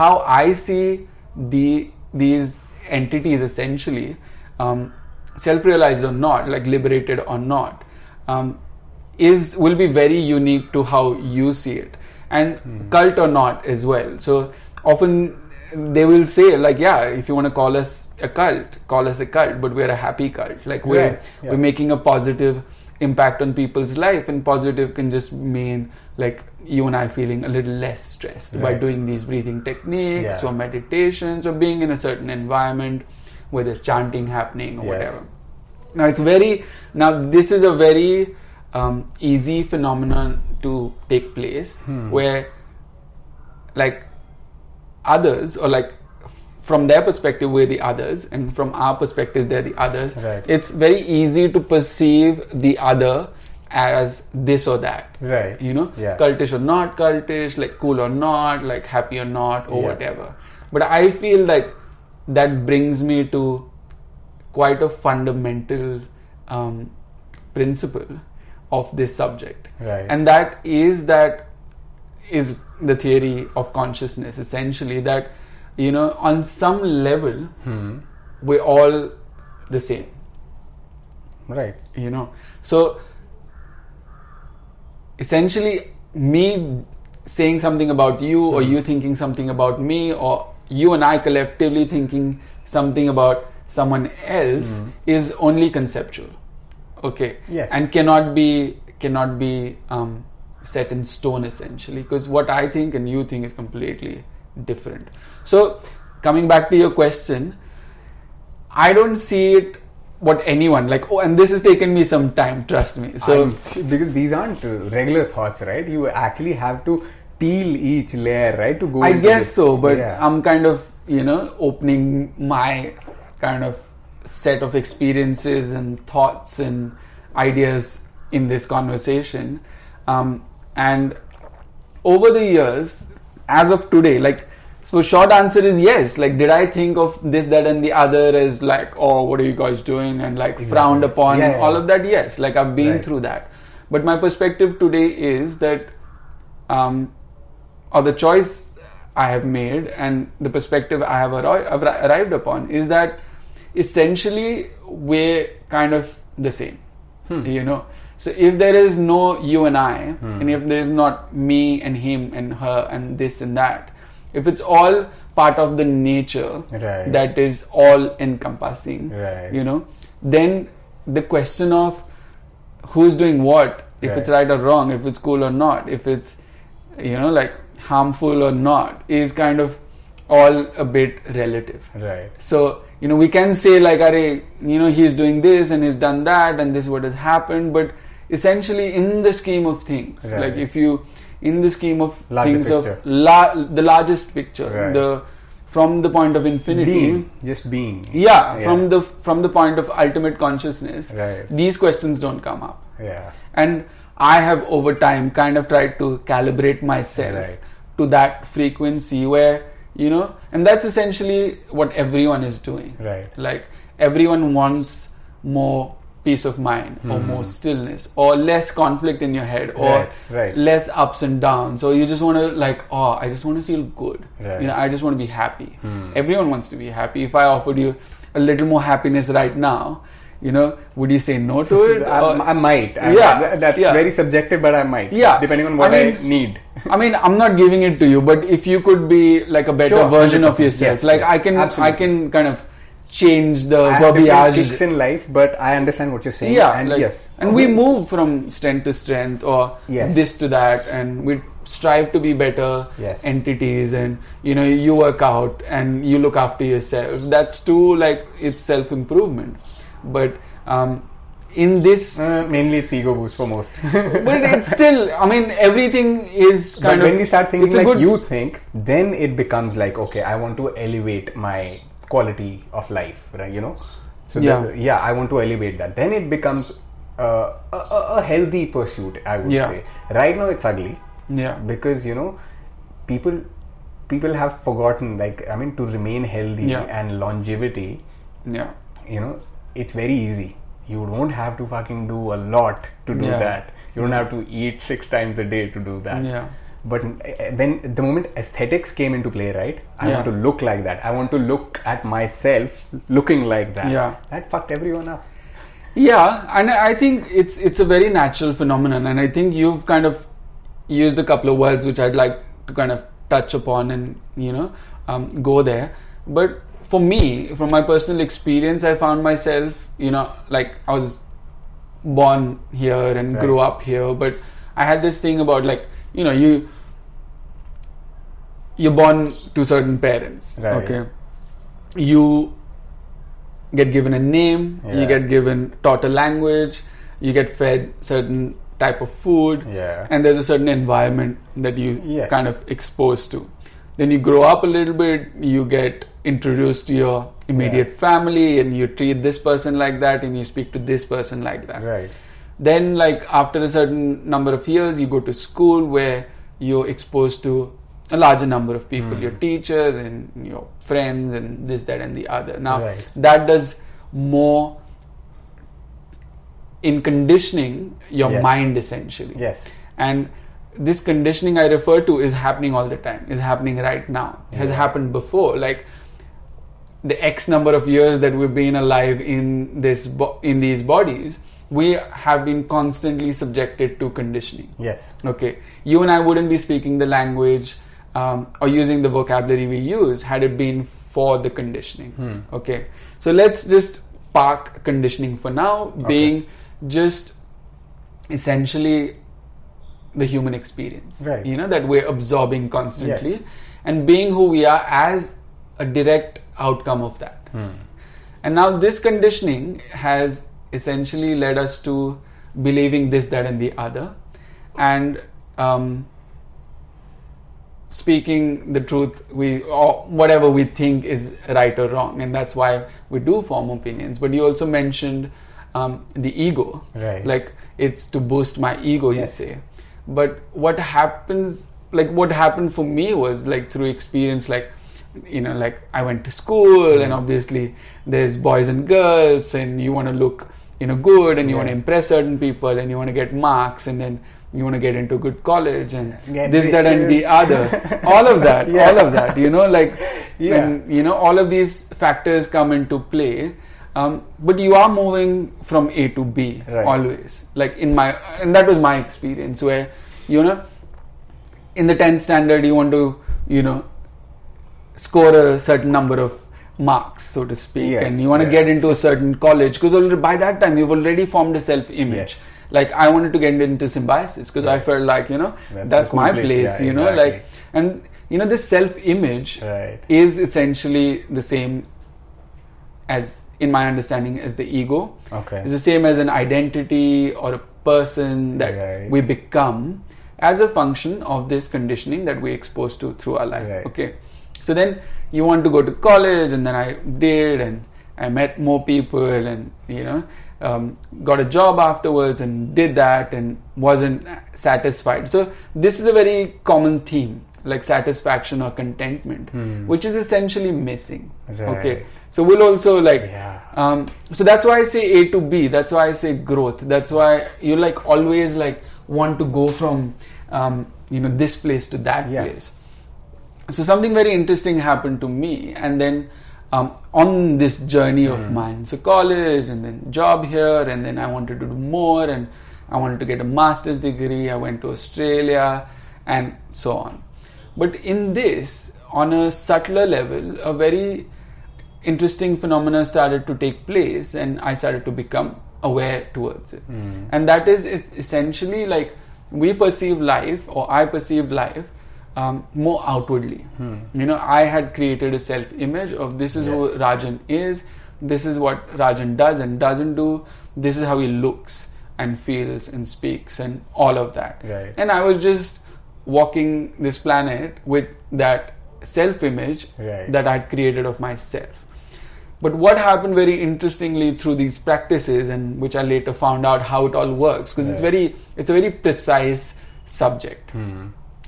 [SPEAKER 2] how i see the these entities essentially um, self-realized or not like liberated or not um, is will be very unique to how you see it and
[SPEAKER 1] Hmm.
[SPEAKER 2] cult or not as well so often they will say like yeah if you want to call us a cult call us a cult but we're a happy cult like we're
[SPEAKER 1] Right, yeah.
[SPEAKER 2] we're making a positive impact on people's life and positive can just mean like you and I feeling a little less stressed by doing these breathing techniques
[SPEAKER 1] Yeah.
[SPEAKER 2] or meditations or being in a certain environment where there's chanting happening or
[SPEAKER 1] Yes.
[SPEAKER 2] whatever now it's very now this is a very um, easy phenomenon to take place
[SPEAKER 1] Hmm.
[SPEAKER 2] where like others or like from their perspective we're the others and from our perspectives they're the others
[SPEAKER 1] Right.
[SPEAKER 2] it's very easy to perceive the other as this or that.
[SPEAKER 1] Right.
[SPEAKER 2] You know,
[SPEAKER 1] Yeah.
[SPEAKER 2] cultish or not cultish, like cool or not, like happy or not, or
[SPEAKER 1] Yeah.
[SPEAKER 2] whatever. But I feel like that brings me to quite a fundamental um, principle of this subject,
[SPEAKER 1] Right.
[SPEAKER 2] and that is that is the theory of consciousness essentially that you know on some level
[SPEAKER 1] Hmm.
[SPEAKER 2] we're all the same
[SPEAKER 1] Right.
[SPEAKER 2] you know so essentially me saying something about you or you thinking something about me or you and i collectively thinking something about someone else is only conceptual. Okay?
[SPEAKER 1] Yes.
[SPEAKER 2] and cannot be cannot be um, set in stone essentially because what i think and you think is completely different. So coming back to your question I don't see it what anyone like oh and this has taken me some time trust me so
[SPEAKER 1] I'm- because these aren't regular thoughts, right? You actually have to peel each layer, right, to go.
[SPEAKER 2] I guess
[SPEAKER 1] this.
[SPEAKER 2] so but
[SPEAKER 1] Yeah.
[SPEAKER 2] I'm kind of you know opening my kind of set of experiences and thoughts and ideas in this conversation um, and over the years as of today like so short answer is yes. Like did i think of this that and the other as like oh what are you guys doing? And like frowned upon
[SPEAKER 1] Yeah, yeah,
[SPEAKER 2] all
[SPEAKER 1] yeah.
[SPEAKER 2] of that yes. Like i've been
[SPEAKER 1] Right.
[SPEAKER 2] through that. But my perspective today is that um, or the choice I have made and the perspective I have arri- arrived upon is that essentially we're kind of the same. You know, so if there is no you and I, and if there is not me and him and her and this and that, if it's all part of the nature
[SPEAKER 1] Right.
[SPEAKER 2] that is all encompassing,
[SPEAKER 1] Right.
[SPEAKER 2] you know, then the question of who's doing what, if
[SPEAKER 1] Right.
[SPEAKER 2] it's right or wrong, if it's cool or not, if it's you know like harmful or not, is kind of all a bit relative.
[SPEAKER 1] right.
[SPEAKER 2] So you know we can say like, "Are you know he's doing this and he's done that and this is what has happened," but essentially in the scheme of things, like if you in the scheme of
[SPEAKER 1] Larger
[SPEAKER 2] things
[SPEAKER 1] picture.
[SPEAKER 2] of la- the largest picture,
[SPEAKER 1] Right.
[SPEAKER 2] the from the point of infinity,
[SPEAKER 1] Being, just being.
[SPEAKER 2] yeah,
[SPEAKER 1] Yeah.
[SPEAKER 2] from the from the point of ultimate consciousness
[SPEAKER 1] Right.
[SPEAKER 2] these questions don't come up
[SPEAKER 1] Yeah.
[SPEAKER 2] and i have over time kind of tried to calibrate myself
[SPEAKER 1] Right.
[SPEAKER 2] to that frequency where you know and that's essentially what everyone is doing
[SPEAKER 1] Right.
[SPEAKER 2] like everyone wants more peace of mind or more stillness or less conflict in your head or
[SPEAKER 1] Hmm. Right, right.
[SPEAKER 2] less ups and downs or you just want to like oh i just want to feel good
[SPEAKER 1] Right. Hmm.
[SPEAKER 2] you know i just want to be happy everyone wants to be happy if i offered you a little more happiness right now you know would you say no to it
[SPEAKER 1] I,
[SPEAKER 2] Or-
[SPEAKER 1] I might. I-
[SPEAKER 2] Yeah,
[SPEAKER 1] that- That's
[SPEAKER 2] yeah.
[SPEAKER 1] very subjective, but I might.
[SPEAKER 2] Yeah.
[SPEAKER 1] Depending on what I,
[SPEAKER 2] mean-
[SPEAKER 1] need.
[SPEAKER 2] I mean, I'm not giving it to you, but if you could be like a better
[SPEAKER 1] Sure,
[SPEAKER 2] version of
[SPEAKER 1] 100%.
[SPEAKER 2] yourself,
[SPEAKER 1] Yes,
[SPEAKER 2] like
[SPEAKER 1] yes,
[SPEAKER 2] I can, I can kind of change the
[SPEAKER 1] I have different
[SPEAKER 2] verbiage.
[SPEAKER 1] kicks in life, but I understand what you're saying.
[SPEAKER 2] yeah,
[SPEAKER 1] and
[SPEAKER 2] like-
[SPEAKER 1] yes.
[SPEAKER 2] and we move from strength to strength, or
[SPEAKER 1] Yes.
[SPEAKER 2] this to that, and we strive to be better
[SPEAKER 1] Yes.
[SPEAKER 2] entities. And you know, you work out and you look after yourself. That's too like it's self improvement, but um, in this.
[SPEAKER 1] Uh, mainly it's ego boost for most.
[SPEAKER 2] but it's still, I mean, everything is kind
[SPEAKER 1] but
[SPEAKER 2] of.
[SPEAKER 1] when we start thinking like
[SPEAKER 2] good-
[SPEAKER 1] you think, then it becomes like, okay, I want to elevate my quality of life, right? You know? So
[SPEAKER 2] Yeah.
[SPEAKER 1] yeah, yeah, I want to elevate that. Then it becomes uh, a, a, healthy pursuit, I would
[SPEAKER 2] Yeah.
[SPEAKER 1] say. Right now, it's ugly
[SPEAKER 2] Yeah.
[SPEAKER 1] because you know, people people have forgotten. Like, I mean, to remain healthy
[SPEAKER 2] Yeah.
[SPEAKER 1] and longevity,
[SPEAKER 2] Yeah.
[SPEAKER 1] you know, it's very easy. You don't have to fucking do a lot to do that. You don't have to eat six times a day to do that.
[SPEAKER 2] Yeah.
[SPEAKER 1] But uh, when the moment aesthetics came into play, right? I
[SPEAKER 2] Yeah.
[SPEAKER 1] want to look like that. I want to look at myself looking like that.
[SPEAKER 2] Yeah.
[SPEAKER 1] That fucked everyone up.
[SPEAKER 2] Yeah, and I think it's it's a very natural phenomenon, and I think you've kind of used a couple of words which I'd like to kind of touch upon and you know um, go there. But for me, from my personal experience, I found myself, you know, like I was born here and
[SPEAKER 1] Right.
[SPEAKER 2] grew up here, but I had this thing about like you know you you're born to certain parents,
[SPEAKER 1] Right.
[SPEAKER 2] okay, you get given a name, you get given taught a language, you get fed certain type of food,
[SPEAKER 1] Yeah.
[SPEAKER 2] and there's a certain environment that you
[SPEAKER 1] Yes.
[SPEAKER 2] kind of exposed to. Then you grow up a little bit, you get introduced to your immediate family, and you treat this person like that, and you speak to this person like that.
[SPEAKER 1] Right.
[SPEAKER 2] then like after a certain number of years you go to school where you're exposed to a larger number of people
[SPEAKER 1] Hmm.
[SPEAKER 2] your teachers and your friends and this that and the other now
[SPEAKER 1] Right.
[SPEAKER 2] that does more in conditioning your
[SPEAKER 1] Yes.
[SPEAKER 2] mind essentially
[SPEAKER 1] Yes.
[SPEAKER 2] and this conditioning i refer to is happening all the time is happening right now has happened before like the x number of years that we've been alive in this bo- in these bodies we have been constantly subjected to conditioning
[SPEAKER 1] Yes.
[SPEAKER 2] okay you and i wouldn't be speaking the language um, or using the vocabulary we use had it been for the conditioning
[SPEAKER 1] Hmm.
[SPEAKER 2] okay so let's just park conditioning for now being just essentially the human experience
[SPEAKER 1] Right.
[SPEAKER 2] you know that we're absorbing constantly
[SPEAKER 1] Yes.
[SPEAKER 2] and being who we are as a direct outcome of that
[SPEAKER 1] Hmm.
[SPEAKER 2] and now this conditioning has essentially led us to believing this, that, and the other, and um, speaking the truth, we or whatever we think is right or wrong, and that's why we do form opinions. But you also mentioned um, the ego,
[SPEAKER 1] Right.
[SPEAKER 2] like it's to boost my ego,
[SPEAKER 1] Yes.
[SPEAKER 2] you say. But what happens, like what happened for me was like through experience, like you know, like I went to school, and obviously there's boys and girls, and you want to look, you know, good, and you want to
[SPEAKER 1] impress
[SPEAKER 2] certain people, and you want to get marks, and then you want to get into good college, and
[SPEAKER 1] Get
[SPEAKER 2] this, that, and the other, all of that,
[SPEAKER 1] Yeah.
[SPEAKER 2] all of that, you know, like
[SPEAKER 1] Yeah.
[SPEAKER 2] when you know all of these factors come into play. Um, but you are moving from A to B
[SPEAKER 1] Right.
[SPEAKER 2] always. Like in my, and that was my experience where, you know, in the 10th standard, you want to, you know, score a certain number of marks, so to speak,
[SPEAKER 1] Yes,
[SPEAKER 2] and you want to
[SPEAKER 1] yeah.
[SPEAKER 2] get into a certain college because by that time you've already formed a self-image.
[SPEAKER 1] Yes.
[SPEAKER 2] Like I wanted to get into symbiosis because I felt like you know
[SPEAKER 1] That's
[SPEAKER 2] that's,
[SPEAKER 1] cool
[SPEAKER 2] my
[SPEAKER 1] place,
[SPEAKER 2] place,
[SPEAKER 1] yeah,
[SPEAKER 2] you know,
[SPEAKER 1] exactly.
[SPEAKER 2] like and you know this self-image
[SPEAKER 1] Right.
[SPEAKER 2] is essentially the same as in my understanding as the ego
[SPEAKER 1] Okay.
[SPEAKER 2] it's the same as an identity or a person that
[SPEAKER 1] Right.
[SPEAKER 2] we become as a function of this conditioning that we're exposed to through our life
[SPEAKER 1] Right.
[SPEAKER 2] okay so then you want to go to college and then i did and i met more people and you know um, got a job afterwards and did that and wasn't satisfied so this is a very common theme like satisfaction or contentment
[SPEAKER 1] Hmm.
[SPEAKER 2] which is essentially missing
[SPEAKER 1] Right.
[SPEAKER 2] okay so we'll also like
[SPEAKER 1] Yeah.
[SPEAKER 2] um, so that's why I say A to B. That's why I say growth. That's why you like always like want to go from um, you know this place to that
[SPEAKER 1] Yeah.
[SPEAKER 2] place. So something very interesting happened to me, and then um, on this journey of mine, so college and then job here, and then I wanted to do more, and I wanted to get a master's degree. I went to Australia, and so on. But in this, on a subtler level, a very interesting phenomena started to take place and i started to become aware towards it and that is it's essentially like we perceive life or i perceived life um, more outwardly you know i had created a self image of this is who rajan is this is what rajan does and doesn't do this is how he looks and feels and speaks and all of that
[SPEAKER 1] Right.
[SPEAKER 2] and i was just walking this planet with that self image
[SPEAKER 1] Right.
[SPEAKER 2] that I'd created of myself. But what happened very interestingly through these practices, and which I later found out how it all works, because it's very, it's a very precise subject.
[SPEAKER 1] Hmm.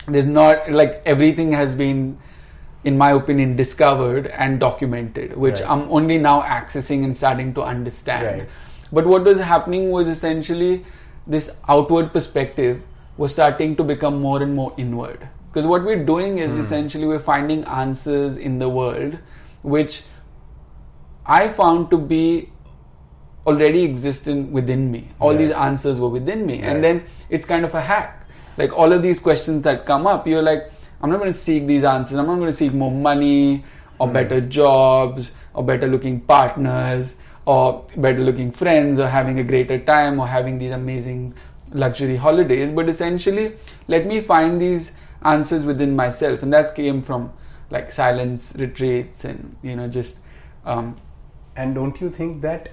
[SPEAKER 2] There's not like everything has been, in my opinion, discovered and documented, which
[SPEAKER 1] Right.
[SPEAKER 2] I'm only now accessing and starting to understand.
[SPEAKER 1] Right.
[SPEAKER 2] But what was happening was essentially this outward perspective was starting to become more and more inward. Because what we're doing is hmm. essentially we're finding answers in the world which I found to be already existent within me. All these answers were within me.
[SPEAKER 1] Right.
[SPEAKER 2] And then it's kind of a hack. Like all of these questions that come up, you're like, I'm not going to seek these answers. I'm not going to seek more money or better jobs or better looking partners or better looking friends or having a greater time or having these amazing luxury holidays. But essentially, let me find these answers within myself. And that's came from like silence retreats and, you know, just um,
[SPEAKER 1] And don't you think that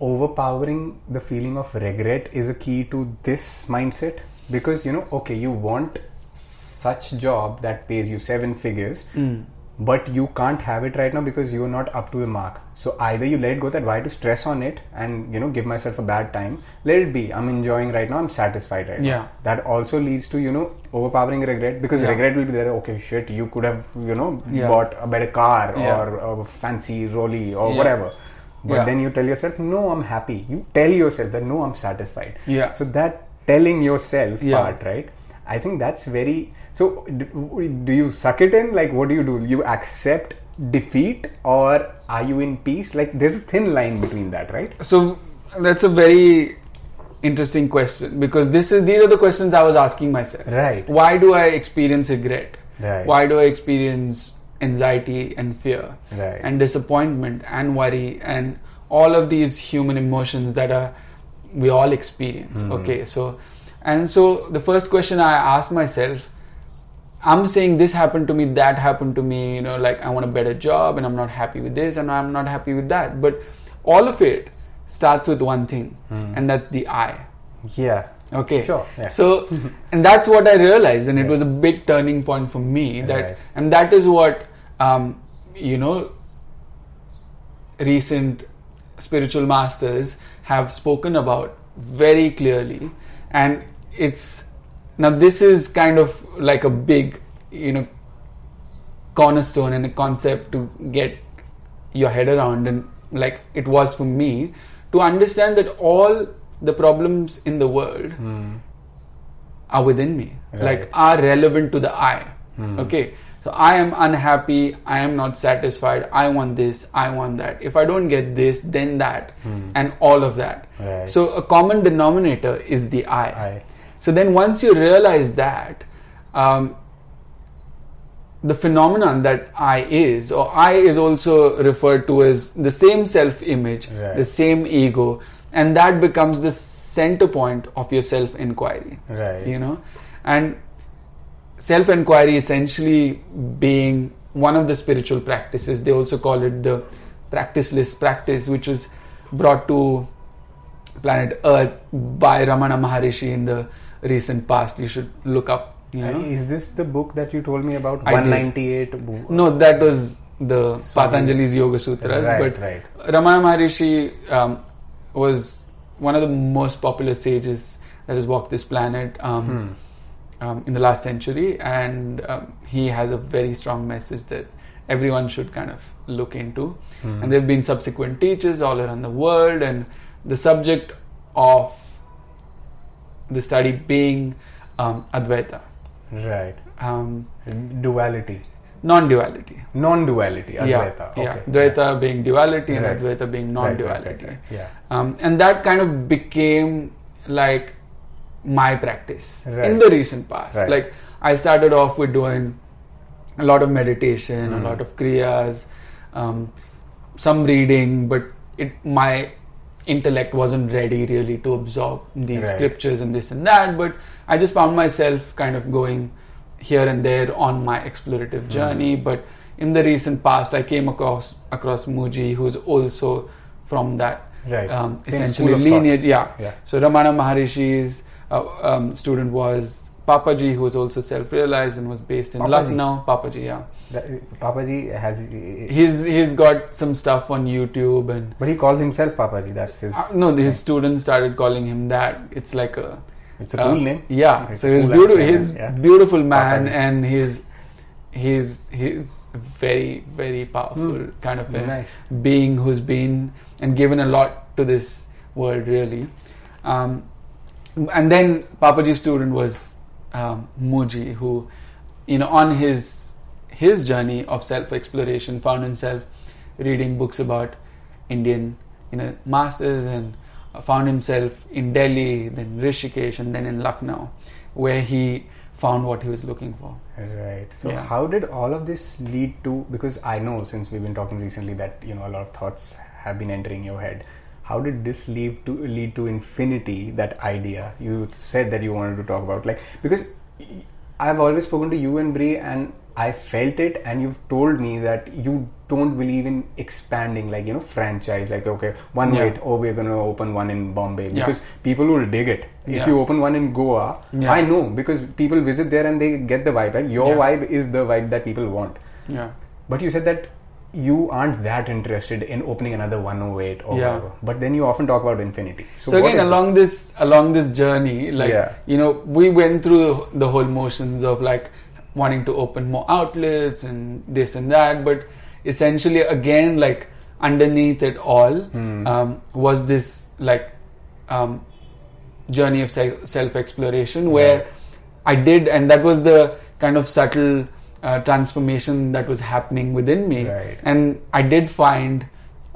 [SPEAKER 1] overpowering the feeling of regret is a key to this mindset? Because you know, okay, you want such job that pays you seven figures, hmm. but you can't have it right now because you're not up to the mark so either you let it go that why to stress on it and you know give myself a bad time let it be i'm enjoying right now i'm satisfied right
[SPEAKER 2] Yeah.
[SPEAKER 1] now that also leads to you know overpowering regret because
[SPEAKER 2] Yeah.
[SPEAKER 1] regret will be there okay shit you could have you know
[SPEAKER 2] Yeah.
[SPEAKER 1] bought a better car
[SPEAKER 2] Yeah.
[SPEAKER 1] or a fancy rolly or
[SPEAKER 2] Yeah.
[SPEAKER 1] whatever but then you tell yourself no i'm happy you tell yourself that no i'm satisfied
[SPEAKER 2] Yeah.
[SPEAKER 1] so that telling yourself
[SPEAKER 2] Yeah.
[SPEAKER 1] part right i think that's very so do you suck it in like what do you do you accept defeat or are you in peace like there's a thin line between that right
[SPEAKER 2] So that's a very interesting question because this is these are the questions I was asking myself.
[SPEAKER 1] Right.
[SPEAKER 2] Why do I experience regret?
[SPEAKER 1] Right.
[SPEAKER 2] Why do I experience anxiety and fear
[SPEAKER 1] Right.
[SPEAKER 2] and disappointment and worry and all of these human emotions that are we all experience.
[SPEAKER 1] Hmm.
[SPEAKER 2] Okay, so and so the first question I ask myself I'm saying this happened to me, that happened to me, you know, like I want a better job and I'm not happy with this and I'm not happy with that. But all of it starts with one thing, and that's the I.
[SPEAKER 1] yeah
[SPEAKER 2] Okay.
[SPEAKER 1] Sure, yeah.
[SPEAKER 2] So, and that's what I realized, and it was a big turning point for me. That,
[SPEAKER 1] Right.
[SPEAKER 2] and that is what, um, you know, recent spiritual masters have spoken about very clearly, and it's now this is kind of like a big, you know, cornerstone and a concept to get your head around. And like it was for me to understand that all the problems in the world hmm. are within me.
[SPEAKER 1] Right.
[SPEAKER 2] like are relevant to the i. Hmm. Okay so i am unhappy i am not satisfied i want this i want that if i don't get this then that and all of that
[SPEAKER 1] Right.
[SPEAKER 2] so a common denominator is the i
[SPEAKER 1] I.
[SPEAKER 2] so then once you realize that um, the phenomenon that I is, or I is also referred to as the same self image,
[SPEAKER 1] Right.
[SPEAKER 2] the same ego, and that becomes the center point of your self inquiry.
[SPEAKER 1] Right.
[SPEAKER 2] You know, and self inquiry essentially being one of the spiritual practices. They also call it the practiceless practice, which was brought to planet Earth by Ramana Maharishi in the recent past. You should look up. You know?
[SPEAKER 1] is this the book that you told me about
[SPEAKER 2] I did.
[SPEAKER 1] 198 bo-
[SPEAKER 2] No, that was the
[SPEAKER 1] Swami-
[SPEAKER 2] Patanjali's Yoga Sutras.
[SPEAKER 1] Right,
[SPEAKER 2] but
[SPEAKER 1] right.
[SPEAKER 2] Ramana Maharishi um, was one of the most popular sages that has walked this planet um,
[SPEAKER 1] Hmm.
[SPEAKER 2] Um, in the last century, and um, he has a very strong message that everyone should kind of look into.
[SPEAKER 1] Hmm.
[SPEAKER 2] And there have been subsequent teachers all around the world, and the subject of the study being um, Advaita,
[SPEAKER 1] right
[SPEAKER 2] um,
[SPEAKER 1] duality
[SPEAKER 2] non-duality.
[SPEAKER 1] non-duality advaita
[SPEAKER 2] Yeah, yeah.
[SPEAKER 1] okay
[SPEAKER 2] Dvaita being duality and
[SPEAKER 1] Right.
[SPEAKER 2] Advaita being
[SPEAKER 1] right,
[SPEAKER 2] non-duality.
[SPEAKER 1] right, right. yeah
[SPEAKER 2] Um, and that kind of became like my practice
[SPEAKER 1] Right.
[SPEAKER 2] in the recent past.
[SPEAKER 1] Right.
[SPEAKER 2] Like I started off with doing a lot of meditation,
[SPEAKER 1] Hmm.
[SPEAKER 2] a lot of kriyas, um, some reading, but it my intellect wasn't ready really to absorb these
[SPEAKER 1] Right.
[SPEAKER 2] scriptures and this and that. But I just found myself kind of going here and there on my explorative journey. But in the recent past, I came across across Mooji, who's also from that
[SPEAKER 1] Right.
[SPEAKER 2] um, essentially lineage. Yeah.
[SPEAKER 1] Yeah.
[SPEAKER 2] So Ramana Maharishi's um, student was Papaji, who was also self-realized and was based in
[SPEAKER 1] Papaji?
[SPEAKER 2] Lucknow. Papaji, yeah.
[SPEAKER 1] Papaji has
[SPEAKER 2] He's he's got some stuff on YouTube and
[SPEAKER 1] but he calls himself Papaji that's his
[SPEAKER 2] uh, no, his students started calling him that. It's like a
[SPEAKER 1] it's a cool
[SPEAKER 2] uh,
[SPEAKER 1] name
[SPEAKER 2] Yeah.
[SPEAKER 1] It's
[SPEAKER 2] so he's
[SPEAKER 1] cool
[SPEAKER 2] beautiful. He's
[SPEAKER 1] yeah.
[SPEAKER 2] beautiful man,
[SPEAKER 1] Papaji.
[SPEAKER 2] and he's he's he's very very powerful kind of a
[SPEAKER 1] nice
[SPEAKER 2] being who's been and given a lot to this world really um, and then papaji's student was um, mooji who you know on his his journey of self exploration found himself reading books about indian you know masters and found himself in delhi then rishikesh and then in lucknow where he found what he was looking for
[SPEAKER 1] Right. So
[SPEAKER 2] Yeah.
[SPEAKER 1] how did all of this lead to because I know since we've been talking recently that you know a lot of thoughts have been entering your head. How did this lead to lead to infinity that idea you said that you wanted to talk about like because I've always spoken to you and Brie and I felt it and you've told me that you don't believe in expanding like you know franchise like okay one
[SPEAKER 2] Yeah.
[SPEAKER 1] wait oh we're going to open one in Bombay
[SPEAKER 2] Yeah.
[SPEAKER 1] because people will dig it if
[SPEAKER 2] Yeah.
[SPEAKER 1] you open one in Goa
[SPEAKER 2] Yeah.
[SPEAKER 1] I know because people visit there and they get the vibe right your
[SPEAKER 2] Yeah.
[SPEAKER 1] vibe is the vibe that people want
[SPEAKER 2] yeah
[SPEAKER 1] But you said that you aren't that interested in opening another 108 or
[SPEAKER 2] Yeah.
[SPEAKER 1] whatever. But then you often talk about infinity. So,
[SPEAKER 2] so again along this? along this journey like
[SPEAKER 1] Yeah.
[SPEAKER 2] you know we went through the whole motions of like wanting to open more outlets and this and that but essentially again like underneath it all
[SPEAKER 1] Hmm.
[SPEAKER 2] um, was this like um, journey of self exploration where
[SPEAKER 1] Right.
[SPEAKER 2] I did and that was the kind of subtle uh, transformation that was happening within me
[SPEAKER 1] Right.
[SPEAKER 2] and I did find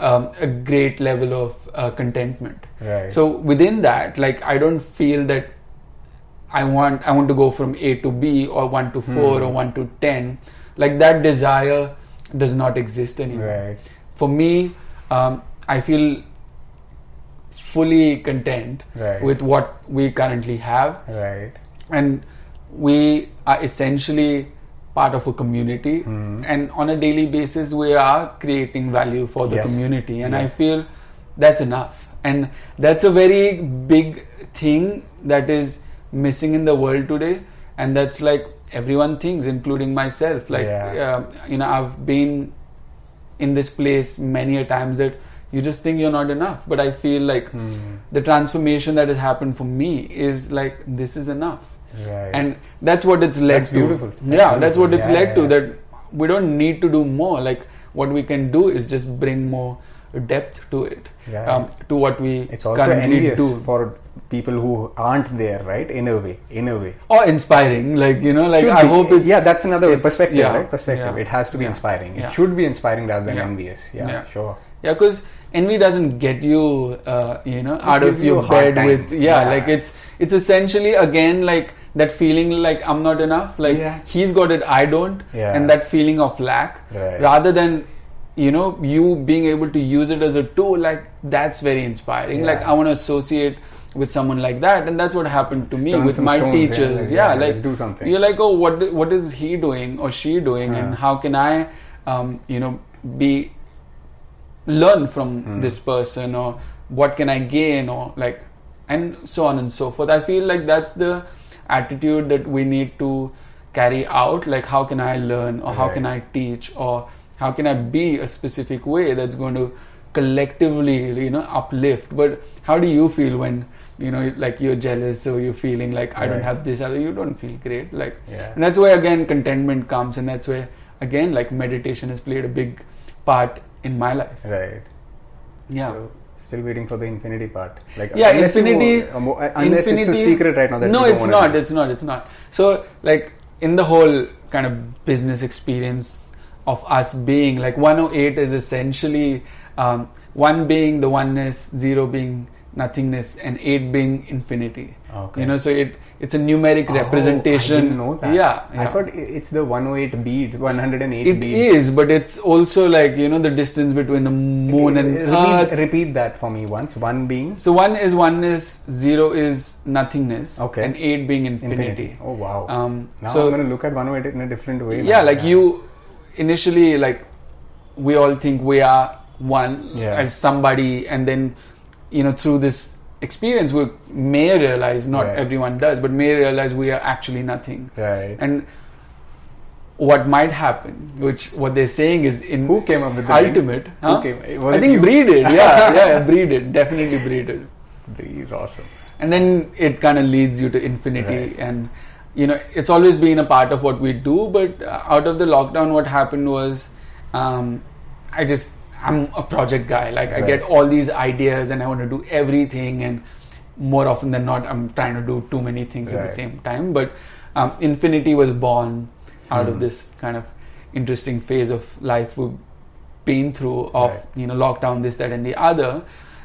[SPEAKER 2] um, a great level of uh, contentment
[SPEAKER 1] Right.
[SPEAKER 2] so within that like i don't feel that i want i want to go from a to b or 1 to 4
[SPEAKER 1] Hmm.
[SPEAKER 2] or 1 to 10 like that desire does not exist anymore
[SPEAKER 1] right.
[SPEAKER 2] for me um, i feel fully content
[SPEAKER 1] Right.
[SPEAKER 2] with what we currently have
[SPEAKER 1] Right.
[SPEAKER 2] and we are essentially part of a community
[SPEAKER 1] Hmm.
[SPEAKER 2] and on a daily basis we are creating value for the
[SPEAKER 1] Yes.
[SPEAKER 2] community and i feel that's enough and that's a very big thing that is missing in the world today and that's like everyone thinks including myself like
[SPEAKER 1] Yeah.
[SPEAKER 2] um, you know i've been in this place many a times that you just think you're not enough but i feel like
[SPEAKER 1] Hmm.
[SPEAKER 2] the transformation that has happened for me is like this is enough
[SPEAKER 1] Right.
[SPEAKER 2] and that's what it's led
[SPEAKER 1] That's
[SPEAKER 2] to
[SPEAKER 1] beautiful. That's
[SPEAKER 2] yeah that's what it's
[SPEAKER 1] Yeah,
[SPEAKER 2] led
[SPEAKER 1] yeah,
[SPEAKER 2] to
[SPEAKER 1] yeah.
[SPEAKER 2] that we don't need to do more like what we can do is just bring more depth to it
[SPEAKER 1] Yeah.
[SPEAKER 2] um, to what we
[SPEAKER 1] it's also envious
[SPEAKER 2] do
[SPEAKER 1] for people who aren't there, right? In a way. In a way.
[SPEAKER 2] or inspiring like you know like
[SPEAKER 1] Should
[SPEAKER 2] i
[SPEAKER 1] be.
[SPEAKER 2] hope it's
[SPEAKER 1] yeah that's another perspective right perspective it has to be inspiring it should be inspiring rather than envious yeah, sure
[SPEAKER 2] yeah because envy doesn't get you uh, you know out of
[SPEAKER 1] gives you
[SPEAKER 2] your bed
[SPEAKER 1] time.
[SPEAKER 2] with yeah,
[SPEAKER 1] Yeah.
[SPEAKER 2] like it's it's essentially again like that feeling like i'm not enough like
[SPEAKER 1] Yeah.
[SPEAKER 2] he's got it i don't
[SPEAKER 1] Yeah.
[SPEAKER 2] and that feeling of lack
[SPEAKER 1] Right.
[SPEAKER 2] rather than you know you being able to use it as a tool like that's very inspiring like i want to associate with someone like that and that's what happened to me with my
[SPEAKER 1] stones, yeah,
[SPEAKER 2] teachers
[SPEAKER 1] like,
[SPEAKER 2] yeah,
[SPEAKER 1] yeah,
[SPEAKER 2] like
[SPEAKER 1] let's do something.
[SPEAKER 2] you're like oh what what is he doing or she doing and how can i um, you know be learn from
[SPEAKER 1] Hmm.
[SPEAKER 2] this person or what can i gain or like and so on and so forth i feel like that's the attitude that we need to carry out like how can i learn or how can i teach or how can i be a specific way that's going to collectively you know uplift? But how do you feel when you know like you're jealous or you're feeling like i don't have this other you don't feel great like
[SPEAKER 1] Yeah.
[SPEAKER 2] and that's where again contentment comes and that's where again like meditation has played a big part in my life.
[SPEAKER 1] Right.
[SPEAKER 2] Yeah.
[SPEAKER 1] So, still waiting for the infinity part. Like
[SPEAKER 2] yeah
[SPEAKER 1] unless
[SPEAKER 2] infinity
[SPEAKER 1] uh, mo- uh, unless it's a secret right now that
[SPEAKER 2] no it's not it's not it's not. So like in the whole kind of business experience of us being like 108 is essentially um, one being the oneness zero being nothingness and eight being infinity
[SPEAKER 1] Okay.
[SPEAKER 2] you know so it it's a numeric
[SPEAKER 1] Oh,
[SPEAKER 2] representation
[SPEAKER 1] I didn't know that.
[SPEAKER 2] yeah,
[SPEAKER 1] I thought it's the 108 beads, 108
[SPEAKER 2] It
[SPEAKER 1] beads.
[SPEAKER 2] is, but it's also like you know the distance between the moon and
[SPEAKER 1] repeat,
[SPEAKER 2] earth.
[SPEAKER 1] repeat that for me once. One being
[SPEAKER 2] So one is oneness, zero is nothingness,
[SPEAKER 1] Okay.
[SPEAKER 2] and eight being infinity.
[SPEAKER 1] infinity. Oh wow!
[SPEAKER 2] Um,
[SPEAKER 1] now
[SPEAKER 2] so
[SPEAKER 1] I'm going to look at 108 in a different way.
[SPEAKER 2] yeah,
[SPEAKER 1] now.
[SPEAKER 2] like you initially like we all think we are one
[SPEAKER 1] Yeah.
[SPEAKER 2] as somebody, and then you know through this experience we may realize not
[SPEAKER 1] Right.
[SPEAKER 2] everyone does, but may realize we are actually nothing.
[SPEAKER 1] Right.
[SPEAKER 2] And what might happen, which what they're saying is in
[SPEAKER 1] Who came up with the
[SPEAKER 2] ultimate. Huh?
[SPEAKER 1] came-
[SPEAKER 2] I think
[SPEAKER 1] you?
[SPEAKER 2] breeded. Yeah, yeah, breeded. Definitely breeded.
[SPEAKER 1] is awesome.
[SPEAKER 2] And then it kind of leads you to infinity,
[SPEAKER 1] Right.
[SPEAKER 2] and you know it's always been a part of what we do. But uh, out of the lockdown, what happened was, um, I just I'm a project guy. Like I get all these ideas, and I want to do everything, and more often than not, I'm trying to do too many things at the same time. But um, infinity was born out of
[SPEAKER 1] Hmm.
[SPEAKER 2] this kind of interesting phase of life we've been through of
[SPEAKER 1] Right.
[SPEAKER 2] you know lockdown this that and the other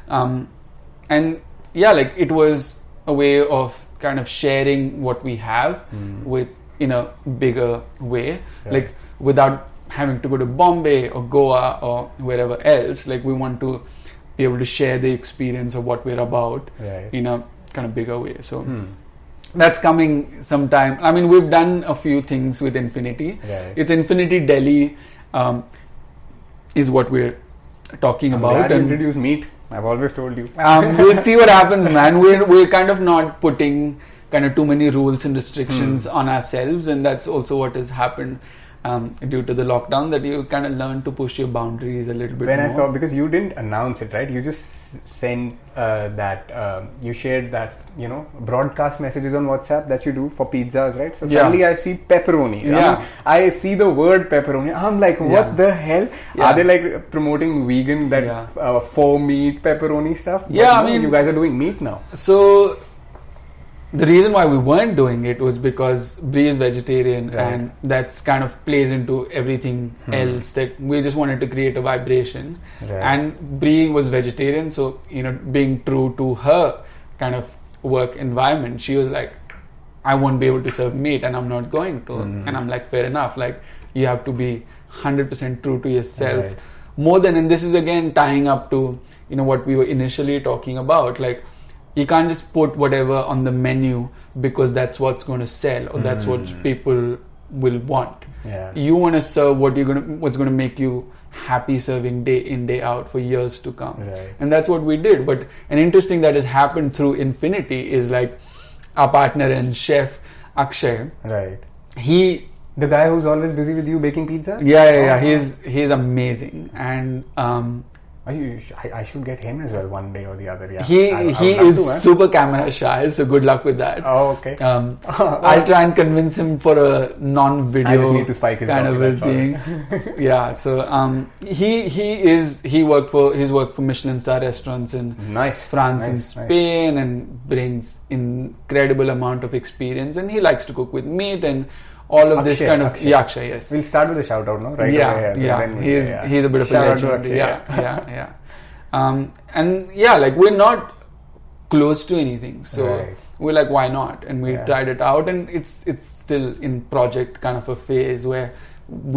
[SPEAKER 2] um, and yeah like it was a way of kind of sharing what we have
[SPEAKER 1] Hmm.
[SPEAKER 2] with in a bigger way
[SPEAKER 1] Right.
[SPEAKER 2] like without having to go to bombay or goa or wherever else like we want to be able to share the experience of what we're about
[SPEAKER 1] Right.
[SPEAKER 2] in a kind of bigger way so
[SPEAKER 1] Hmm.
[SPEAKER 2] that's coming sometime i mean we've done a few things with infinity
[SPEAKER 1] Right.
[SPEAKER 2] it's infinity deli um, is what we're talking
[SPEAKER 1] I'm
[SPEAKER 2] about
[SPEAKER 1] glad you
[SPEAKER 2] and
[SPEAKER 1] introduced meat. I've always told you.
[SPEAKER 2] um, we'll see what happens man we're, we're kind of not putting kind of too many rules and restrictions
[SPEAKER 1] Hmm.
[SPEAKER 2] on ourselves and that's also what has happened um, due to the lockdown that you kind of learn to push your boundaries a little bit
[SPEAKER 1] when
[SPEAKER 2] more.
[SPEAKER 1] I saw because you didn't announce it, right? You just sent uh, that um you shared that you know broadcast messages on WhatsApp that you do for pizzas, right? So
[SPEAKER 2] Yeah.
[SPEAKER 1] suddenly I see pepperoni. I,
[SPEAKER 2] Yeah.
[SPEAKER 1] mean, I see the word pepperoni. I'm like, what
[SPEAKER 2] Yeah.
[SPEAKER 1] the hell?
[SPEAKER 2] Yeah.
[SPEAKER 1] Are they like promoting vegan that
[SPEAKER 2] Yeah.
[SPEAKER 1] uh, faux meat pepperoni stuff? But
[SPEAKER 2] Yeah, I
[SPEAKER 1] no,
[SPEAKER 2] mean-
[SPEAKER 1] you guys are doing meat now.
[SPEAKER 2] So the reason why we weren't doing it was because Brie is vegetarian,
[SPEAKER 1] Right.
[SPEAKER 2] and that's kind of plays into everything else. That we just wanted to create a vibration,
[SPEAKER 1] Right.
[SPEAKER 2] and Brie was vegetarian, so you know, being true to her kind of work environment, she was like, "I won't be able to serve meat, and I'm not going to."
[SPEAKER 1] Mhm.
[SPEAKER 2] And I'm like, "Fair enough. Like, you have to be 100% true to yourself."
[SPEAKER 1] Right.
[SPEAKER 2] more than and this is again tying up to you know what we were initially talking about like you can't just put whatever on the menu because that's what's going to sell or that's what
[SPEAKER 1] Mm.
[SPEAKER 2] people will want
[SPEAKER 1] Yeah.
[SPEAKER 2] you want to serve what you're going to what's going to make you happy serving day in day out for years to come
[SPEAKER 1] Right.
[SPEAKER 2] and that's what we did but an interesting that has happened through infinity is like our partner and chef akshay
[SPEAKER 1] Right.
[SPEAKER 2] he
[SPEAKER 1] The guy who's always busy with you baking pizzas?
[SPEAKER 2] yeah yeah, yeah
[SPEAKER 1] Oh.
[SPEAKER 2] he's he's amazing and um
[SPEAKER 1] you, I, I should get him as well one day or the other. Yeah.
[SPEAKER 2] he
[SPEAKER 1] I- I
[SPEAKER 2] he is
[SPEAKER 1] to, huh?
[SPEAKER 2] super camera shy, so good luck with that.
[SPEAKER 1] Oh, okay.
[SPEAKER 2] Um, I'll try and convince him for a non-video
[SPEAKER 1] I just need to spike his
[SPEAKER 2] kind of a thing. yeah, so um, he he is he worked for he's worked for Michelin star restaurants in
[SPEAKER 1] Nice.
[SPEAKER 2] France and
[SPEAKER 1] nice, nice.
[SPEAKER 2] Spain and brings incredible amount of experience and he likes to cook with meat and all of this kind of
[SPEAKER 1] Akshay.
[SPEAKER 2] yeah, Akshay, yes.
[SPEAKER 1] We'll start with a shout out, no? Right
[SPEAKER 2] yeah,
[SPEAKER 1] away.
[SPEAKER 2] yeah,
[SPEAKER 1] we-
[SPEAKER 2] he's
[SPEAKER 1] yeah.
[SPEAKER 2] he's a bit of
[SPEAKER 1] Shout
[SPEAKER 2] a legend.
[SPEAKER 1] Akshay,
[SPEAKER 2] yeah, yeah, yeah. Um, and yeah, like we're not close to anything, so
[SPEAKER 1] Right.
[SPEAKER 2] we're like, why not? And we
[SPEAKER 1] Yeah.
[SPEAKER 2] tried it out, and it's it's still in project kind of a phase where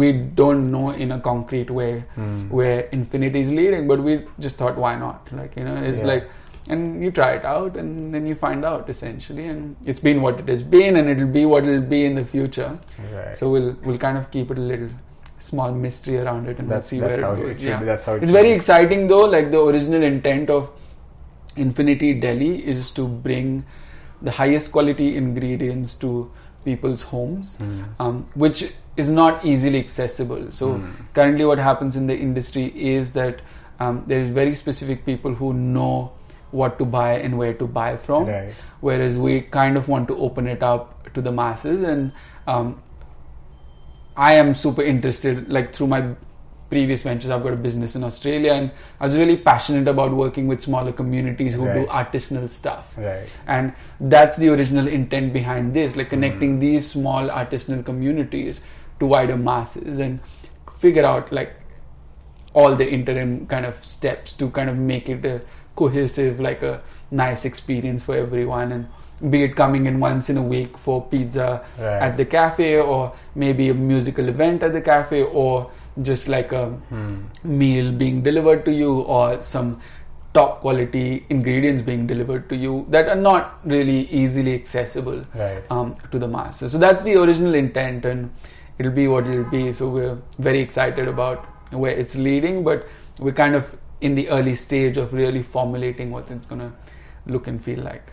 [SPEAKER 2] we don't know in a concrete way
[SPEAKER 1] Hmm.
[SPEAKER 2] where infinity is leading, but we just thought, why not? Like you know, it's
[SPEAKER 1] Yeah.
[SPEAKER 2] like. And you try it out, and then you find out essentially, and it's been what it has been, and it'll be what it'll be in the future.
[SPEAKER 1] Right.
[SPEAKER 2] So we'll we'll kind of keep it a little small mystery around it and
[SPEAKER 1] that's,
[SPEAKER 2] we'll see where it goes. yeah.
[SPEAKER 1] That's how it
[SPEAKER 2] It's very exciting though. Like the original intent of Infinity Deli is to bring the highest quality ingredients to people's homes,
[SPEAKER 1] Hmm.
[SPEAKER 2] um, which is not easily accessible. So
[SPEAKER 1] Hmm.
[SPEAKER 2] currently, what happens in the industry is that um, there is very specific people who know what to buy and where to buy from.
[SPEAKER 1] Right.
[SPEAKER 2] whereas we kind of want to open it up to the masses. And um, i am super interested like through my previous ventures i've got a business in australia and i was really passionate about working with smaller communities who do artisanal stuff.
[SPEAKER 1] Right.
[SPEAKER 2] and that's the original intent behind this like connecting these small artisanal communities to wider masses and figure out like all the interim kind of steps to kind of make it a cohesive like a nice experience for everyone and be it coming in once in a week for pizza
[SPEAKER 1] Right.
[SPEAKER 2] at the cafe or maybe a musical event at the cafe or just like a
[SPEAKER 1] Hmm.
[SPEAKER 2] meal being delivered to you or some top quality ingredients being delivered to you that are not really easily accessible
[SPEAKER 1] Right.
[SPEAKER 2] um, to the masses. So that's the original intent, and it'll be what it'll be. So we're very excited about where it's leading, but we're kind of in the early stage of really formulating what it's gonna look and feel like.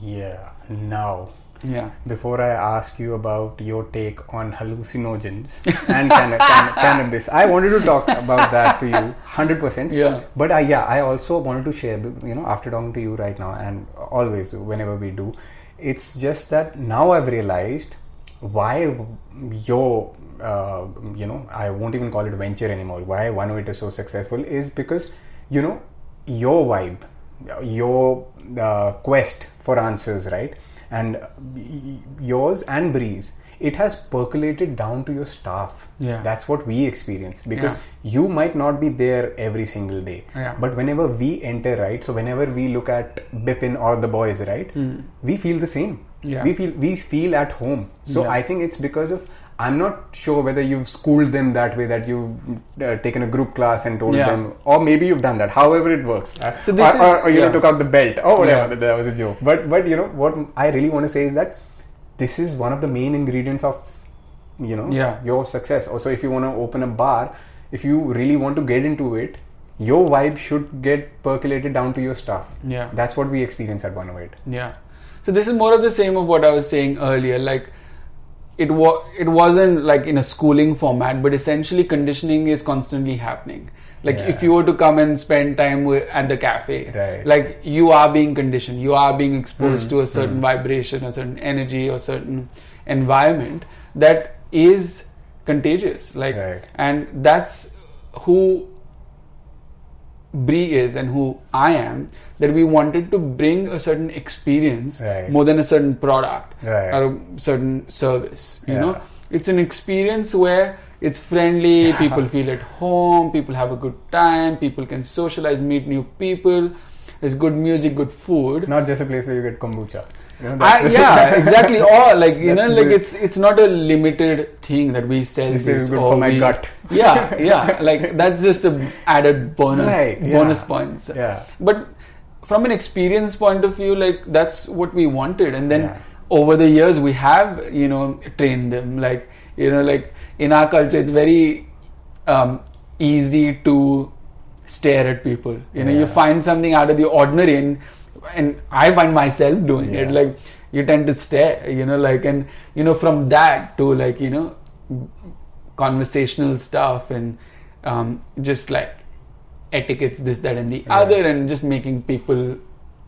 [SPEAKER 1] Yeah. Now,
[SPEAKER 2] Yeah.
[SPEAKER 1] before I ask you about your take on hallucinogens and canna- canna- cannabis, I wanted to talk about that to you, hundred percent.
[SPEAKER 2] Yeah.
[SPEAKER 1] But I, yeah, I also wanted to share, you know, after talking to you right now, and always whenever we do, it's just that now I've realized why your, uh, you know, I won't even call it venture anymore. Why 108 is so successful is because, you know, your vibe, your uh, quest for answers, right? And yours and Bree's, it has percolated down to your staff.
[SPEAKER 2] Yeah.
[SPEAKER 1] That's what we experienced because
[SPEAKER 2] Yeah.
[SPEAKER 1] you might not be there every single day.
[SPEAKER 2] Yeah.
[SPEAKER 1] But whenever we enter, right? So whenever we look at Bipin or the boys, right? We feel the same.
[SPEAKER 2] Yeah.
[SPEAKER 1] We feel we feel at home. So
[SPEAKER 2] Yeah.
[SPEAKER 1] I think it's because of I'm not sure whether you've schooled them that way that you've uh, taken a group class and told
[SPEAKER 2] Yeah.
[SPEAKER 1] them, or maybe you've done that. However it works, Uh,
[SPEAKER 2] So this
[SPEAKER 1] or,
[SPEAKER 2] is-
[SPEAKER 1] or, or you know
[SPEAKER 2] yeah.
[SPEAKER 1] took out the belt. Oh, whatever.
[SPEAKER 2] Yeah.
[SPEAKER 1] That, that was a joke. But but you know what I really want to say is that this is one of the main ingredients of you know
[SPEAKER 2] Yeah.
[SPEAKER 1] your success. Also, if you want to open a bar, if you really want to get into it, your vibe should get percolated down to your staff.
[SPEAKER 2] Yeah.
[SPEAKER 1] That's what we experience at 108.
[SPEAKER 2] Yeah. So this is more of the same of what I was saying earlier. Like, it was it wasn't like in a schooling format, but essentially conditioning is constantly happening. Like
[SPEAKER 1] Yeah.
[SPEAKER 2] if you were to come and spend time with, at the cafe,
[SPEAKER 1] Right.
[SPEAKER 2] like you are being conditioned, you are being exposed
[SPEAKER 1] Hmm,
[SPEAKER 2] to a certain vibration, a certain energy, or certain environment that is contagious. Like,
[SPEAKER 1] Right.
[SPEAKER 2] and that's who Bree is and who I am. That we wanted to bring a certain experience
[SPEAKER 1] Right.
[SPEAKER 2] more than a certain product
[SPEAKER 1] Right.
[SPEAKER 2] or a certain service. You
[SPEAKER 1] Yeah.
[SPEAKER 2] know, it's an experience where it's friendly. People feel at home. People have a good time. People can socialize, meet new people. There's good music, good food.
[SPEAKER 1] Not just a place where you get kombucha. You know,
[SPEAKER 2] I, yeah, exactly. Or like you know, like it's it's not a limited thing that we sell.
[SPEAKER 1] This place is good
[SPEAKER 2] or
[SPEAKER 1] for my
[SPEAKER 2] we-
[SPEAKER 1] gut.
[SPEAKER 2] Yeah, yeah. Like that's just a added bonus
[SPEAKER 1] Right, yeah.
[SPEAKER 2] bonus points.
[SPEAKER 1] Yeah.
[SPEAKER 2] But from an experience point of view, like that's what we wanted, and then
[SPEAKER 1] Yeah.
[SPEAKER 2] over the years we have you know trained them. Like you know, like in our culture, it's very um, easy to stare at people. You know, you find something out of the ordinary, and and I find myself doing it. Like you tend to stare. You know, like and you know from that to like you know conversational stuff and um, just like etiquettes, this, that, and the other, and just making people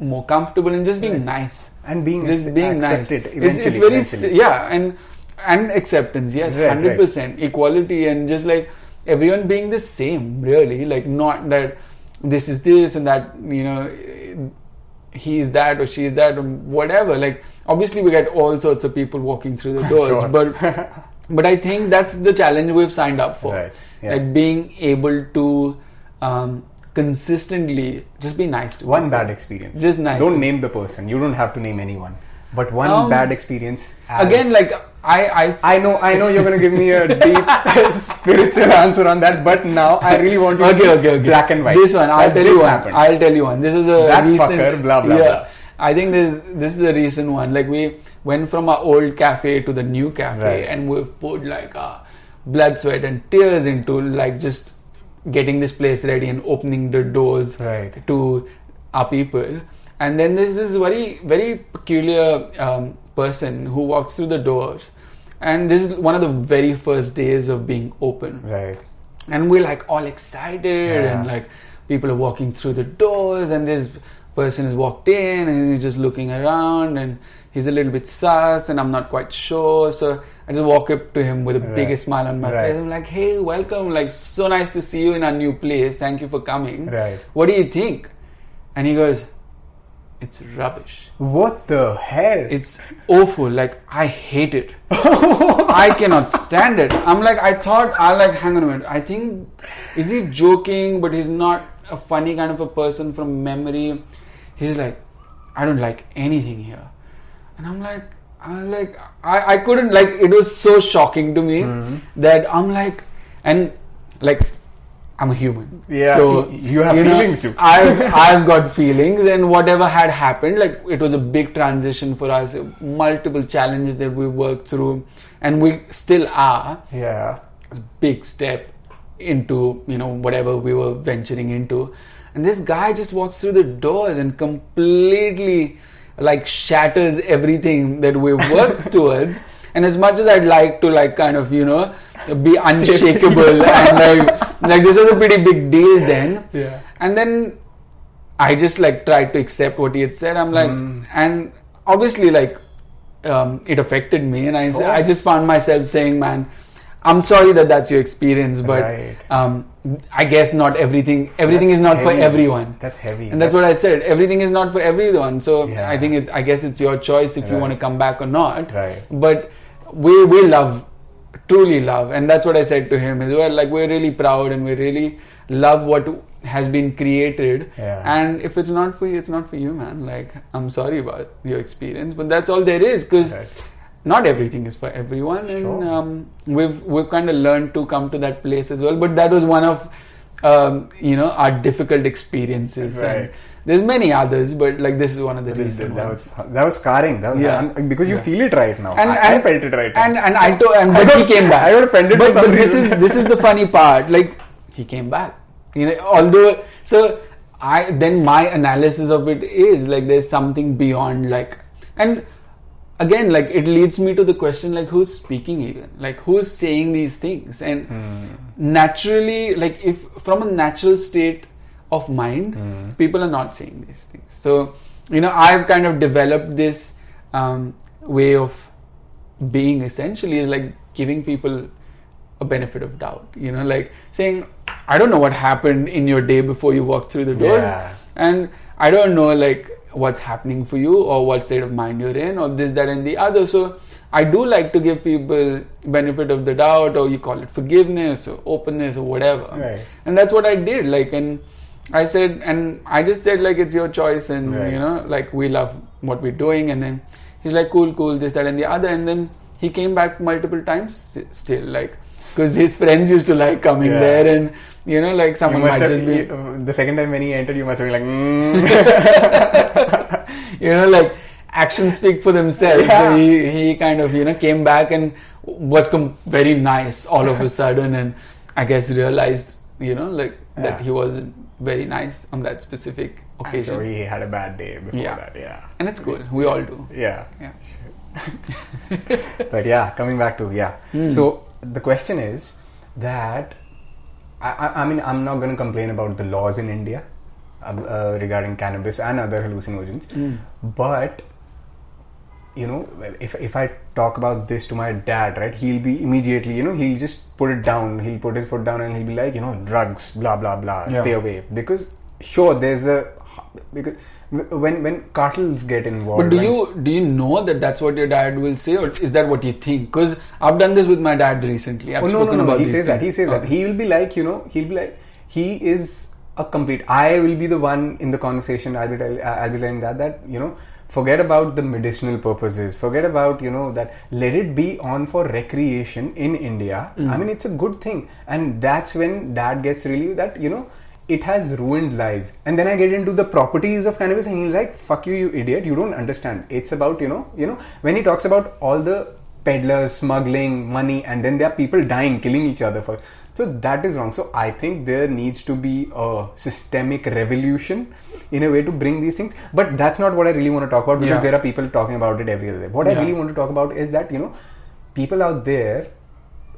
[SPEAKER 2] more comfortable and just being nice.
[SPEAKER 1] And being
[SPEAKER 2] Just being nice.
[SPEAKER 1] accepted
[SPEAKER 2] It's,
[SPEAKER 1] eventually.
[SPEAKER 2] it's very
[SPEAKER 1] eventually.
[SPEAKER 2] yeah, and and acceptance. Yes,
[SPEAKER 1] Right,
[SPEAKER 2] hundred percent equality, and just like everyone being the same. Really, like not that this is this and that. You know, he is that or she is that or whatever. Like obviously, we get all sorts of people walking through the doors,
[SPEAKER 1] Sure.
[SPEAKER 2] but but I think that's the challenge we've signed up for.
[SPEAKER 1] Right, yeah.
[SPEAKER 2] Like being able to um, consistently just be nice to
[SPEAKER 1] One
[SPEAKER 2] people.
[SPEAKER 1] bad experience.
[SPEAKER 2] Just nice
[SPEAKER 1] Don't name the person. You don't have to name anyone. But one
[SPEAKER 2] Um,
[SPEAKER 1] bad experience.
[SPEAKER 2] Again, like I, I
[SPEAKER 1] I know, I know you're gonna give me a deep spiritual answer on that, but now I really want you to
[SPEAKER 2] okay,
[SPEAKER 1] be
[SPEAKER 2] okay, okay.
[SPEAKER 1] black and white.
[SPEAKER 2] This one, I'll
[SPEAKER 1] That
[SPEAKER 2] tell you one.
[SPEAKER 1] happened.
[SPEAKER 2] I'll tell you one. This is a
[SPEAKER 1] That
[SPEAKER 2] recent.
[SPEAKER 1] fucker, blah, blah,
[SPEAKER 2] yeah,
[SPEAKER 1] blah.
[SPEAKER 2] I think this this is a recent one. Like we went from our old cafe to the new cafe,
[SPEAKER 1] Right.
[SPEAKER 2] and we've put like uh, blood, sweat, and tears into like just getting this place ready and opening the doors
[SPEAKER 1] Right.
[SPEAKER 2] to our people. And then there's this very very peculiar um, person who walks through the doors, and this is one of the very first days of being open
[SPEAKER 1] Right.
[SPEAKER 2] and we're like all excited
[SPEAKER 1] Yeah.
[SPEAKER 2] and like people are walking through the doors and this person has walked in and he's just looking around and he's a little bit sus and I'm not quite sure so I just walk up to him with the
[SPEAKER 1] Right.
[SPEAKER 2] biggest smile on my
[SPEAKER 1] Right.
[SPEAKER 2] face I'm like hey welcome like so nice to see you in our new place thank you for coming
[SPEAKER 1] Right.
[SPEAKER 2] what do you think and he goes it's rubbish
[SPEAKER 1] What the hell?
[SPEAKER 2] it's awful. Like I hate it. I cannot stand it. I'm like I thought I like hang on a minute. I think is he joking, but he's not a funny kind of a person from memory. He's like, I don't like anything here. And I'm like I was like I, I couldn't like it was so shocking to me
[SPEAKER 1] Mm-hmm.
[SPEAKER 2] that I'm like and like I'm a human.
[SPEAKER 1] Yeah,
[SPEAKER 2] So
[SPEAKER 1] you have
[SPEAKER 2] know,
[SPEAKER 1] feelings too.
[SPEAKER 2] I've I've got feelings, and whatever had happened, like it was a big transition for us. Multiple challenges that we worked through, and we still are.
[SPEAKER 1] yeah.
[SPEAKER 2] It's a big step into you know whatever we were venturing into, and this guy just walks through the doors and completely like shatters everything that we worked towards. And as much as I'd like to like kind of you know be unshakable and like like this was a pretty big deal then.
[SPEAKER 1] Yeah.
[SPEAKER 2] And then I just like tried to accept what he had said. I'm like,
[SPEAKER 1] Hmm.
[SPEAKER 2] and obviously like um, it affected me, and I
[SPEAKER 1] Sure.
[SPEAKER 2] I just found myself saying, man, I'm sorry that that's your experience, but
[SPEAKER 1] Right.
[SPEAKER 2] um, I guess not everything. Everything
[SPEAKER 1] That's
[SPEAKER 2] is not for everyone.
[SPEAKER 1] That's heavy.
[SPEAKER 2] And that's, what I said. Everything is not for everyone. So
[SPEAKER 1] Yeah.
[SPEAKER 2] I think it's. I guess it's your choice if you want to come back or not.
[SPEAKER 1] Right.
[SPEAKER 2] But we we love, truly love, and that's what I said to him as well. Like we're really proud and we really love what has been created.
[SPEAKER 1] Yeah.
[SPEAKER 2] And if it's not for you, it's not for you, man. Like I'm sorry about your experience, but that's all there is because.
[SPEAKER 1] Right.
[SPEAKER 2] Not everything is for everyone, and
[SPEAKER 1] Sure.
[SPEAKER 2] um, we've we've kind of learned to come to that place as well. But that was one of um, you know our difficult experiences.
[SPEAKER 1] Right.
[SPEAKER 2] And there's many others, but like this is one of the recent
[SPEAKER 1] that
[SPEAKER 2] ones.
[SPEAKER 1] was that was scarring. That was
[SPEAKER 2] Yeah.
[SPEAKER 1] and- because you
[SPEAKER 2] Yeah.
[SPEAKER 1] feel it right now.
[SPEAKER 2] And,
[SPEAKER 1] I,
[SPEAKER 2] and
[SPEAKER 1] I felt it right now.
[SPEAKER 2] And and I told, and
[SPEAKER 1] I
[SPEAKER 2] but he came back.
[SPEAKER 1] I got offended
[SPEAKER 2] But, but this is this is the funny part. Like he came back. You know, although so I then my analysis of it is like there's something beyond like and again like it leads me to the question like who's speaking even like who's saying these things and
[SPEAKER 1] Hmm.
[SPEAKER 2] naturally like if from a natural state of mind
[SPEAKER 1] Hmm.
[SPEAKER 2] people are not saying these things so you know i've kind of developed this um, way of being essentially is like giving people a benefit of doubt you know like saying i don't know what happened in your day before you walked through the doors
[SPEAKER 1] Yeah.
[SPEAKER 2] and i don't know like what's happening for you or what state of mind you're in or this that and the other so i do like to give people benefit of the doubt or you call it forgiveness or openness or whatever
[SPEAKER 1] Right.
[SPEAKER 2] and that's what i did like and i said and i just said like it's your choice and
[SPEAKER 1] Right.
[SPEAKER 2] you know like we love what we're doing and then he's like cool cool this that and the other and then he came back multiple times still like because his friends used to like coming
[SPEAKER 1] Yeah.
[SPEAKER 2] there and you know like someone might
[SPEAKER 1] have,
[SPEAKER 2] just be
[SPEAKER 1] you- the second time when he entered, you must have been like, mm.
[SPEAKER 2] you know, like actions speak for themselves.
[SPEAKER 1] Yeah.
[SPEAKER 2] So he, he kind of, you know, came back and was com- very nice all of a sudden and I guess realized, you know, like that he wasn't very nice on that specific
[SPEAKER 1] I'm
[SPEAKER 2] occasion.
[SPEAKER 1] sure he had a bad day before
[SPEAKER 2] Yeah.
[SPEAKER 1] that. Yeah.
[SPEAKER 2] And it's cool. We all do.
[SPEAKER 1] Yeah.
[SPEAKER 2] Yeah.
[SPEAKER 1] but yeah, coming back to yeah.
[SPEAKER 2] Hmm.
[SPEAKER 1] So the question is that I, I, I mean I'm not going to complain about the laws in India uh, uh, regarding cannabis and other hallucinogens,
[SPEAKER 2] Mm.
[SPEAKER 1] but you know if if I talk about this to my dad, right, he'll be immediately you know he'll just put it down. He'll put his foot down and he'll be like you know drugs, blah blah blah,
[SPEAKER 2] Yeah.
[SPEAKER 1] stay away because sure there's a because when when cartels get involved.
[SPEAKER 2] But do you do you know that that's what your dad will say, or is that what you think? Because I've done this with my dad recently. I've
[SPEAKER 1] oh, no,
[SPEAKER 2] spoken
[SPEAKER 1] no, no,
[SPEAKER 2] about
[SPEAKER 1] He says that. He
[SPEAKER 2] things.
[SPEAKER 1] says that. He will be like, you know, he'll be like, he is a complete. I will be the one in the conversation. I'll be, tell, I'll be telling that that you know, forget about the medicinal purposes. Forget about you know that. Let it be on for recreation in India.
[SPEAKER 2] Mm.
[SPEAKER 1] I mean, it's a good thing, and that's when Dad gets really that you know. It has ruined lives, and then I get into the properties of cannabis, and he's like, "Fuck you, you idiot! You don't understand. It's about you know, you know, when he talks about all the peddlers smuggling money and then there are people dying killing each other for so that is wrong. So i think there needs to be a systemic revolution in a way to bring these things. But that's not what i really want to talk about because
[SPEAKER 2] Yeah.
[SPEAKER 1] there are people talking about it every other day. What i really want to talk about is that you know people out there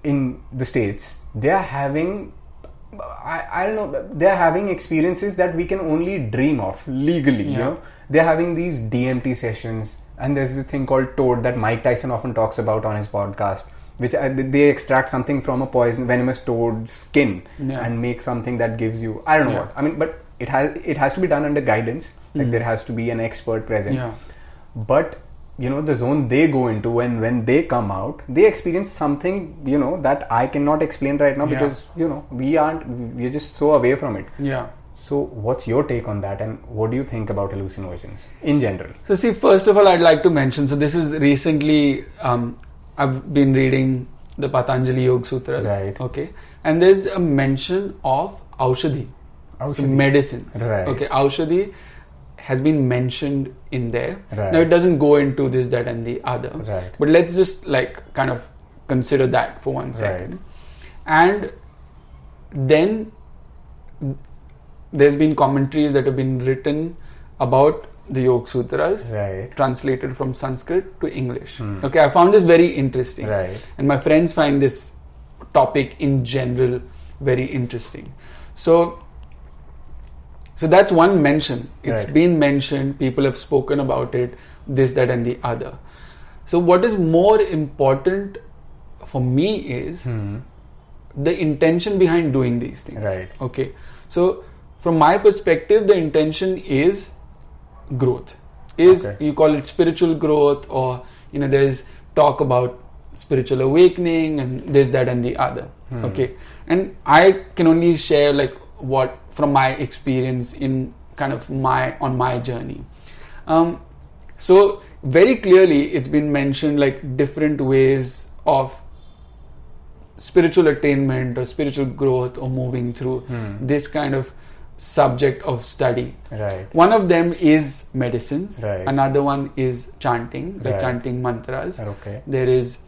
[SPEAKER 1] in the states they are having I, I don't know they're having experiences that we can only dream of legally you know. They're having these DMT sessions and there's this thing called toad that Mike Tyson often talks about on his podcast which uh, they extract something from a poison venomous toad skin
[SPEAKER 2] Yeah.
[SPEAKER 1] and make something that gives you I don't know
[SPEAKER 2] Yeah.
[SPEAKER 1] what I mean but it has it has to be done under guidance like
[SPEAKER 2] Mm.
[SPEAKER 1] there has to be an expert present
[SPEAKER 2] Yeah.
[SPEAKER 1] but you know the zone they go into when when they come out they experience something you know that i cannot explain right now because you know we aren't we're just so away from it
[SPEAKER 2] Yeah.
[SPEAKER 1] so what's your take on that and what do you think about hallucinations in general
[SPEAKER 2] So, see, first of all, I'd like to mention. So, this is recently. Um, I've been reading the Patanjali Yoga Sutras.
[SPEAKER 1] Right.
[SPEAKER 2] Okay, and there's a mention of aushadhi, so medicines.
[SPEAKER 1] Right.
[SPEAKER 2] Okay, aushadhi has been mentioned in there.
[SPEAKER 1] Right.
[SPEAKER 2] Now, it doesn't go into this, that, and the other.
[SPEAKER 1] Right.
[SPEAKER 2] But let's just like kind of consider that for one second. And then there's been commentaries that have been written about the Yoga Sutras
[SPEAKER 1] right
[SPEAKER 2] translated from Sanskrit to English.
[SPEAKER 1] Hmm.
[SPEAKER 2] Okay, I found this very interesting.
[SPEAKER 1] right
[SPEAKER 2] And my friends find this topic in general very interesting. So so that's one mention. It's
[SPEAKER 1] Right.
[SPEAKER 2] been mentioned, people have spoken about it, this, that, and the other. So what is more important for me is
[SPEAKER 1] hmm.
[SPEAKER 2] the intention behind doing these things.
[SPEAKER 1] Right.
[SPEAKER 2] Okay. So from my perspective, the intention is growth. Is
[SPEAKER 1] Okay.
[SPEAKER 2] you call it spiritual growth, or you know, there's talk about spiritual awakening and this, that, and the other.
[SPEAKER 1] Hmm.
[SPEAKER 2] Okay. And I can only share like what from my experience in kind of my on my journey. Um, so very clearly, it's been mentioned like different ways of spiritual attainment or spiritual growth or moving through
[SPEAKER 1] Hmm.
[SPEAKER 2] this kind of subject of study.
[SPEAKER 1] right
[SPEAKER 2] One of them is medicines,
[SPEAKER 1] Right.
[SPEAKER 2] another one is chanting, like
[SPEAKER 1] Right.
[SPEAKER 2] chanting mantras.
[SPEAKER 1] okay
[SPEAKER 2] There is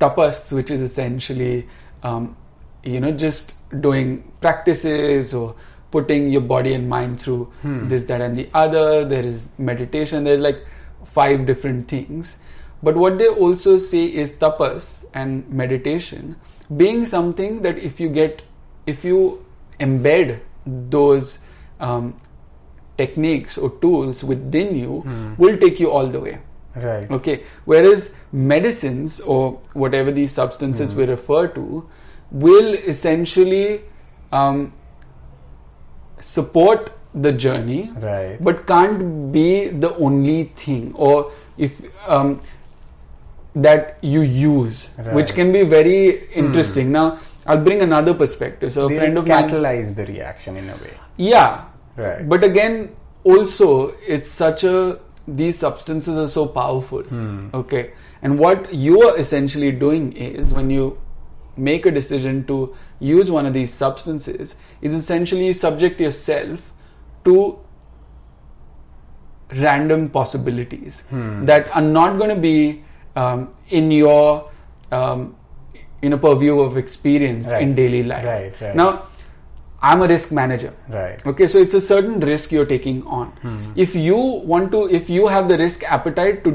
[SPEAKER 2] tapas, which is essentially, um, you know, just doing practices or putting your body and mind through
[SPEAKER 1] Hmm.
[SPEAKER 2] this, that, and the other. There is meditation. There's like five different things. But what they also say is tapas and meditation being something that if you get, if you embed those um, techniques or tools within you,
[SPEAKER 1] Hmm.
[SPEAKER 2] will take you all the way.
[SPEAKER 1] Right.
[SPEAKER 2] Okay. Whereas medicines or whatever these substances
[SPEAKER 1] Hmm.
[SPEAKER 2] we refer to will essentially um, support the journey,
[SPEAKER 1] Right.
[SPEAKER 2] but can't be the only thing, or if um, that you use, which can be very interesting. Now, I'll bring another perspective. So, a
[SPEAKER 1] they
[SPEAKER 2] friend of mine,
[SPEAKER 1] catalyze the reaction in a way.
[SPEAKER 2] yeah,
[SPEAKER 1] Right.
[SPEAKER 2] but again, also, it's such a these substances are so powerful.
[SPEAKER 1] Hmm.
[SPEAKER 2] Okay, and what you are essentially doing is when you make a decision to use one of these substances, is essentially you subject yourself to random possibilities
[SPEAKER 1] Hmm.
[SPEAKER 2] that are not going to be um, in your um, in a purview of experience
[SPEAKER 1] Right.
[SPEAKER 2] in daily life.
[SPEAKER 1] Right, right.
[SPEAKER 2] Now, I'm a risk manager.
[SPEAKER 1] Right.
[SPEAKER 2] Okay, so it's a certain risk you're taking on.
[SPEAKER 1] Hmm.
[SPEAKER 2] If you want to, if you have the risk appetite to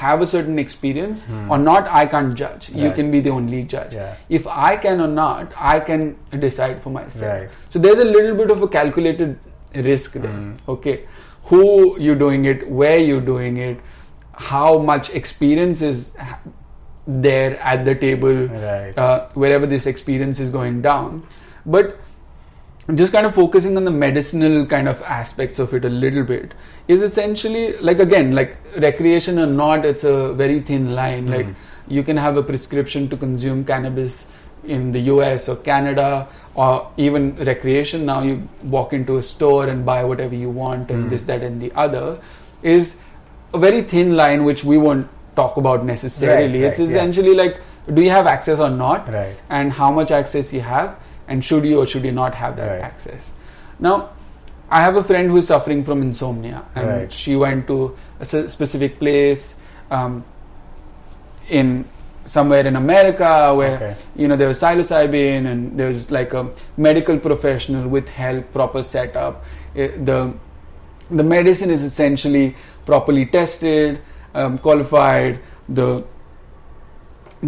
[SPEAKER 2] have a certain experience or not, I can't judge. You
[SPEAKER 1] Hmm.
[SPEAKER 2] Can be the only judge.
[SPEAKER 1] Yeah.
[SPEAKER 2] If I can or not, I can decide for myself.
[SPEAKER 1] Right.
[SPEAKER 2] So there's a little bit of a calculated risk there.
[SPEAKER 1] Hmm.
[SPEAKER 2] Okay, who you're doing it, where you're doing it, how much experience is there at the table
[SPEAKER 1] Right.
[SPEAKER 2] uh, wherever this experience is going down. But just kind of focusing on the medicinal kind of aspects of it a little bit is essentially like again like recreation or not it's a very thin line like you can have a prescription to consume cannabis in the US or Canada or even recreation now you walk into a store and buy whatever you want and this that and the other is a very thin line which we won't talk about necessarily
[SPEAKER 1] Right,
[SPEAKER 2] it's
[SPEAKER 1] right, yeah.
[SPEAKER 2] essentially like do you have access or not
[SPEAKER 1] Right.
[SPEAKER 2] and how much access you have and should you or should you not have that
[SPEAKER 1] Right.
[SPEAKER 2] access now i have a friend who is suffering from insomnia and she went to a specific place um, in somewhere in america where
[SPEAKER 1] Okay.
[SPEAKER 2] you know there was psilocybin and there was like a medical professional with help proper setup Eh, the the medicine is essentially properly tested um, qualified the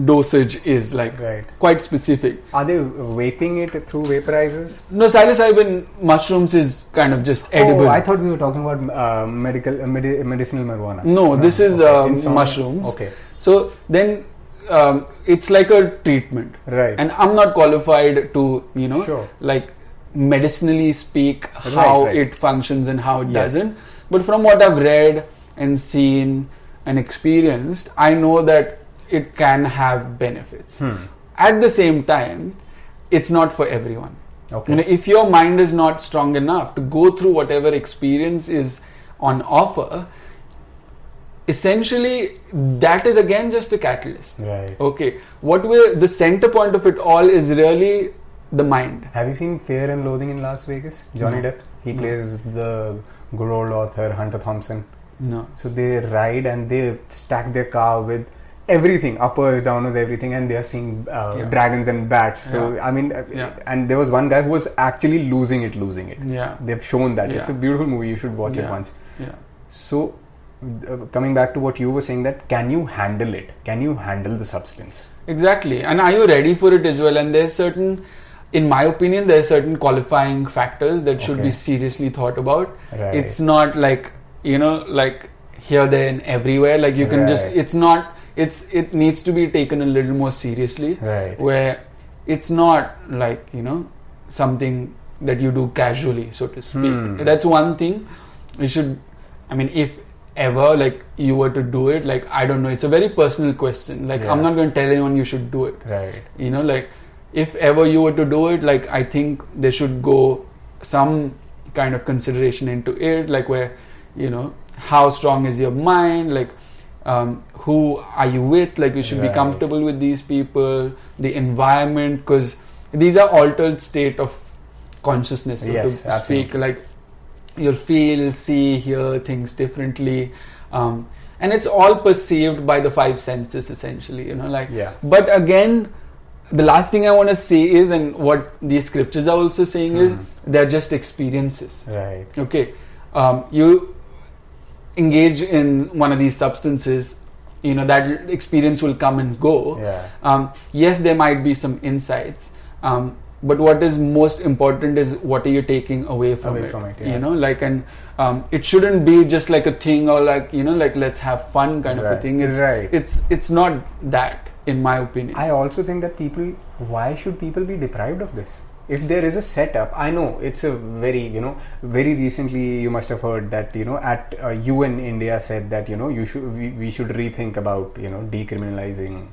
[SPEAKER 2] dosage is like
[SPEAKER 1] Right.
[SPEAKER 2] quite specific
[SPEAKER 1] Are they vaping it through vaporizers?
[SPEAKER 2] no psilocybin mushrooms is kind of just edible
[SPEAKER 1] Oh, I thought we were talking about uh, medical uh, medi- medicinal marijuana.
[SPEAKER 2] No, this is, um,
[SPEAKER 1] Insomnia.
[SPEAKER 2] mushrooms.
[SPEAKER 1] Okay.
[SPEAKER 2] so then um, it's like a treatment
[SPEAKER 1] Right.
[SPEAKER 2] and i'm not qualified to you know
[SPEAKER 1] Sure.
[SPEAKER 2] like medicinally speak how
[SPEAKER 1] right.
[SPEAKER 2] it functions and how it
[SPEAKER 1] Yes.
[SPEAKER 2] doesn't but from what i've read and seen and experienced i know that it can have benefits
[SPEAKER 1] Hmm.
[SPEAKER 2] at the same time it's not for everyone
[SPEAKER 1] Okay.
[SPEAKER 2] you know if your mind is not strong enough to go through whatever experience is on offer essentially that is again just a catalyst
[SPEAKER 1] Right.
[SPEAKER 2] okay what we're the center point of it all is really the mind
[SPEAKER 1] Have you seen Fear and Loathing in Las Vegas? Johnny
[SPEAKER 2] No.
[SPEAKER 1] Depp. He
[SPEAKER 2] No.
[SPEAKER 1] plays the good old author Hunter Thompson.
[SPEAKER 2] No
[SPEAKER 1] So they ride and they stack their car with everything, uppers, downers, everything, and they are seeing uh,
[SPEAKER 2] Yeah.
[SPEAKER 1] dragons and bats. So
[SPEAKER 2] Yeah.
[SPEAKER 1] I mean, uh,
[SPEAKER 2] Yeah.
[SPEAKER 1] and there was one guy who was actually losing it, losing it.
[SPEAKER 2] yeah
[SPEAKER 1] They've shown that it's a beautiful movie. You should watch it once.
[SPEAKER 2] yeah
[SPEAKER 1] So, uh, coming back to what you were saying, that can you handle it? Can you handle the substance?
[SPEAKER 2] exactly and are you ready for it as well and there's certain in my opinion there's certain qualifying factors that should
[SPEAKER 1] Okay.
[SPEAKER 2] be seriously thought about
[SPEAKER 1] Right.
[SPEAKER 2] it's not like you know like here there and everywhere. Like you can just it's not it's it needs to be taken a little more seriously.
[SPEAKER 1] Right.
[SPEAKER 2] where it's not like you know something that you do casually so to speak.
[SPEAKER 1] Hmm.
[SPEAKER 2] that's one thing. You should i mean if ever like you were to do it like i don't know. It's a very personal question. Like i'm not going to tell anyone you should do it.
[SPEAKER 1] Right.
[SPEAKER 2] you know like if ever you were to do it like i think there should go some kind of consideration into it. Like where you know how strong is your mind like um, who are you with like you should be comfortable with these people the environment because these are altered state of consciousness so
[SPEAKER 1] Yes,
[SPEAKER 2] to
[SPEAKER 1] absolutely.
[SPEAKER 2] speak like you'll feel see hear things differently um, and it's all perceived by the five senses essentially you know like
[SPEAKER 1] Yeah.
[SPEAKER 2] but again the last thing i want to say is and what these scriptures are also saying is
[SPEAKER 1] Mhm.
[SPEAKER 2] they're just experiences
[SPEAKER 1] Right.
[SPEAKER 2] okay um, you engage in one of these substances you know that experience will come and go
[SPEAKER 1] Yeah.
[SPEAKER 2] um, yes there might be some insights um, but what is most important is what are you taking away from
[SPEAKER 1] Away
[SPEAKER 2] it,
[SPEAKER 1] from it, yeah.
[SPEAKER 2] you know like and um, it shouldn't be just like a thing or like you know like let's have fun kind of a thing it's
[SPEAKER 1] right.
[SPEAKER 2] it's it's not that in my opinion
[SPEAKER 1] I also think that people, why should people be deprived of this? If there is a setup, I know it's a very, you know, very recently you must have heard that, you know, at uh, UN India said that, you know, you should, we, we should rethink about, you know, decriminalizing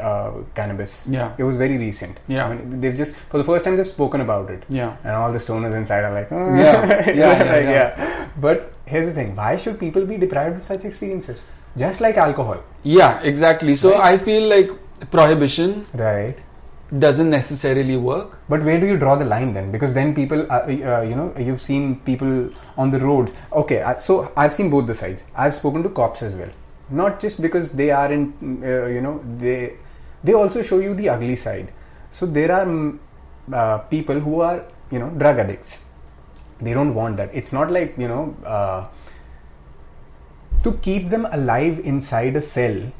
[SPEAKER 1] uh, cannabis.
[SPEAKER 2] Yeah.
[SPEAKER 1] It was very recent.
[SPEAKER 2] Yeah.
[SPEAKER 1] I mean, they've just, for the first time, they've spoken about it.
[SPEAKER 2] yeah
[SPEAKER 1] And all the stoners inside are like, oh.
[SPEAKER 2] Yeah, yeah, yeah,
[SPEAKER 1] Like,
[SPEAKER 2] yeah.
[SPEAKER 1] But here's the thing why should people be deprived of such experiences? Just like alcohol.
[SPEAKER 2] yeah exactly so
[SPEAKER 1] Right.
[SPEAKER 2] i feel like prohibition
[SPEAKER 1] Right.
[SPEAKER 2] Doesn't necessarily work
[SPEAKER 1] But where do you draw the line then? Because then people, uh, uh, you know, you've seen people on the roads. Okay, so I've seen both the sides. I've spoken to cops as well. Not just because they are in, uh, you know, they they also show you the ugly side. So there are mm, uh, people who are, you know, drug addicts. They don't want that. It's not like you know, uh, to keep them alive inside a cell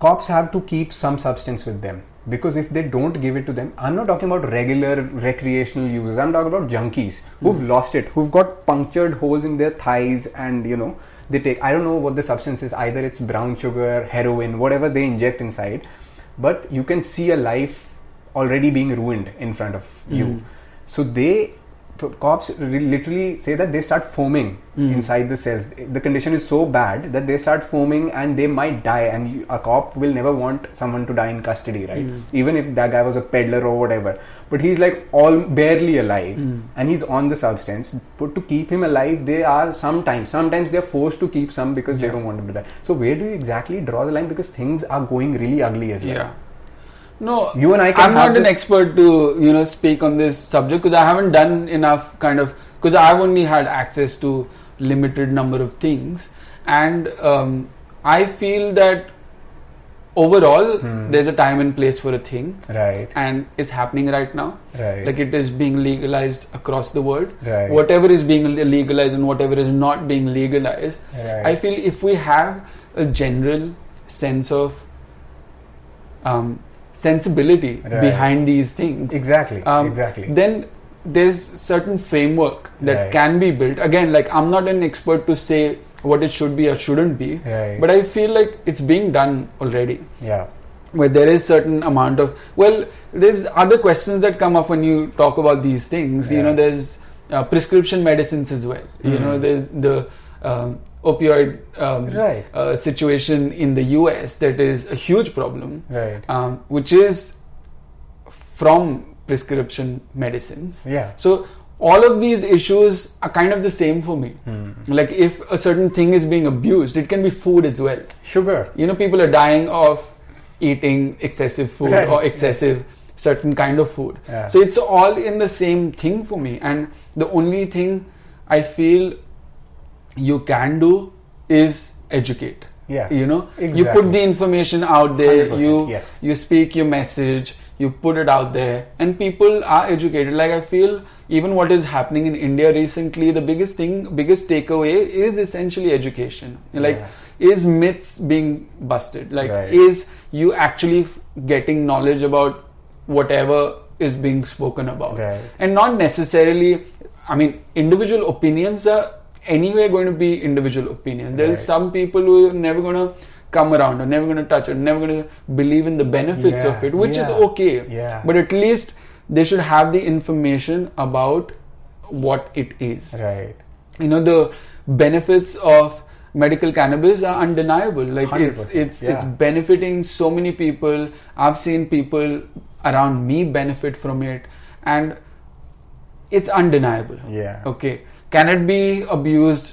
[SPEAKER 1] cops have to keep some substance with them because if they don't give it to them i'm not talking about regular recreational users. I'm talking about junkies who've hmm. lost it who've got punctured holes in their thighs and you know they take i don't know what the substance is. Either it's brown sugar heroin whatever they inject inside. But you can see a life already being ruined in front of you. Hmm. So they cops literally say that they start foaming hmm. inside the cells. The condition is so bad that they start foaming and they might die and a cop will never want someone to die in custody right? Hmm. Even if that guy was a peddler or whatever. But he's like all barely alive hmm. and he's on the substance. But to keep him alive they are sometimes sometimes they're forced to keep some because they don't want him to die. So where do you exactly draw the line? Because things are going really ugly as well.
[SPEAKER 2] Yeah. No,
[SPEAKER 1] You and I
[SPEAKER 2] I'm not an expert to you know speak on this subject because I haven't done enough kind of because I've only had access to limited number of things, and um, I feel that overall
[SPEAKER 1] Hmm.
[SPEAKER 2] there's a time and place for a thing,
[SPEAKER 1] right
[SPEAKER 2] and it's happening right now.
[SPEAKER 1] right
[SPEAKER 2] Like it is being legalized across the world.
[SPEAKER 1] right
[SPEAKER 2] Whatever is being legalized and whatever is not being legalized,
[SPEAKER 1] right
[SPEAKER 2] I feel if we have a general sense of um, sensibility
[SPEAKER 1] Right.
[SPEAKER 2] behind these things,
[SPEAKER 1] exactly
[SPEAKER 2] um,
[SPEAKER 1] exactly
[SPEAKER 2] then there's certain framework that
[SPEAKER 1] Right.
[SPEAKER 2] can be built. Again, like I'm not an expert to say what it should be or shouldn't be,
[SPEAKER 1] right
[SPEAKER 2] but I feel like it's being done already.
[SPEAKER 1] yeah
[SPEAKER 2] Where there is certain amount of well, there's other questions that come up when you talk about these things. You know, there's uh, prescription medicines as well. You know,
[SPEAKER 1] Mhm.
[SPEAKER 2] there's the um, opioid um,
[SPEAKER 1] right
[SPEAKER 2] uh, situation in the US that is a huge problem,
[SPEAKER 1] right
[SPEAKER 2] um, which is from prescription medicines.
[SPEAKER 1] yeah
[SPEAKER 2] So all of these issues are kind of the same for me.
[SPEAKER 1] Hmm.
[SPEAKER 2] Like if a certain thing is being abused, it can be food as well.
[SPEAKER 1] sugar
[SPEAKER 2] You know, people are dying of eating excessive food
[SPEAKER 1] Right.
[SPEAKER 2] or excessive certain kind of food.
[SPEAKER 1] yeah
[SPEAKER 2] So it's all in the same thing for me. And the only thing I feel you can do is educate.
[SPEAKER 1] yeah
[SPEAKER 2] You know, you put the information out there, you
[SPEAKER 1] yes
[SPEAKER 2] you speak your message, you put it out there, and people are educated. Like I feel even what is happening in India recently, the biggest thing, biggest takeaway is essentially education. Like
[SPEAKER 1] Yeah.
[SPEAKER 2] is myths being busted? Like
[SPEAKER 1] Right.
[SPEAKER 2] is you actually getting knowledge about whatever is being spoken about?
[SPEAKER 1] right
[SPEAKER 2] and not necessarily i mean individual opinions are anyway going to be individual opinions there's
[SPEAKER 1] Right.
[SPEAKER 2] some people who are never going to come around or never going to touch it never going to believe in the benefits of it which is okay.
[SPEAKER 1] Yeah.
[SPEAKER 2] But at least they should have the information about what it is.
[SPEAKER 1] Right.
[SPEAKER 2] You know the benefits of medical cannabis are undeniable. Like it's
[SPEAKER 1] 100%,
[SPEAKER 2] it's it's
[SPEAKER 1] yeah.
[SPEAKER 2] benefiting so many people. I've seen people around me benefit from it. And it's undeniable.
[SPEAKER 1] Yeah.
[SPEAKER 2] Okay can it be abused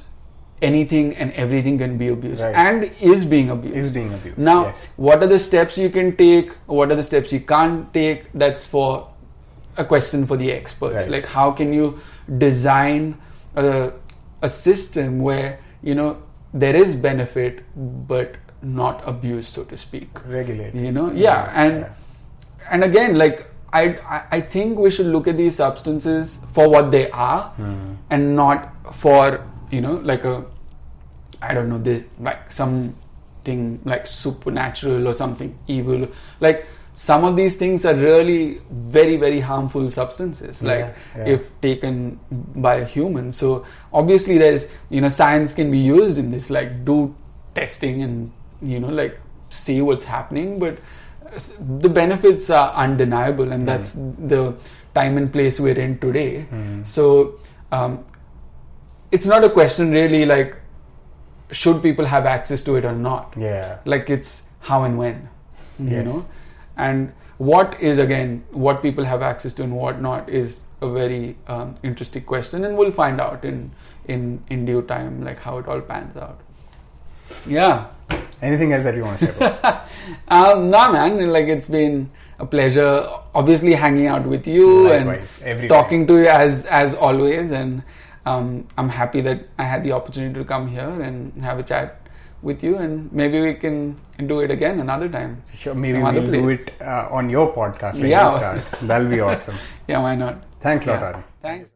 [SPEAKER 2] anything and everything can be abused
[SPEAKER 1] Right.
[SPEAKER 2] and is being abused
[SPEAKER 1] is being abused
[SPEAKER 2] now,
[SPEAKER 1] yes
[SPEAKER 2] what are the steps you can take? What are the steps you can't take? That's for a question for the experts.
[SPEAKER 1] Right.
[SPEAKER 2] Like, how can you design a, a system where you know there is benefit but not abuse, so to speak?
[SPEAKER 1] regulate
[SPEAKER 2] You know, yeah, and and again, like I I- think we should look at these substances for what they are
[SPEAKER 1] Hmm.
[SPEAKER 2] and not for you know like a I don't know this like something like supernatural or something evil. Like some of these things are really very very harmful substances like
[SPEAKER 1] Yeah, yeah.
[SPEAKER 2] if taken by a human so obviously there's you know science can be used in this like do testing and you know like see what's happening but the benefits are undeniable and that's the time and place we're in today
[SPEAKER 1] Mm.
[SPEAKER 2] so um, it's not a question really like should people have access to it or not
[SPEAKER 1] Yeah.
[SPEAKER 2] like it's how and when you
[SPEAKER 1] Yes.
[SPEAKER 2] know and what is again what people have access to and what not is a very um, interesting question and we'll find out in in in due time like how it all pans out yeah
[SPEAKER 1] Anything else that you want to share?
[SPEAKER 2] Um nah man like it's been a pleasure obviously hanging out with you
[SPEAKER 1] Likewise,
[SPEAKER 2] and talking to you as as always and um, i'm happy that i had the opportunity to come here and have a chat with you and maybe we can do it again another time
[SPEAKER 1] Sure, maybe we'll do it uh, on your podcast when
[SPEAKER 2] Yeah.
[SPEAKER 1] you start. That'll be awesome.
[SPEAKER 2] yeah why not
[SPEAKER 1] Thanks lot,
[SPEAKER 2] Yeah.
[SPEAKER 1] Arun.
[SPEAKER 2] thanks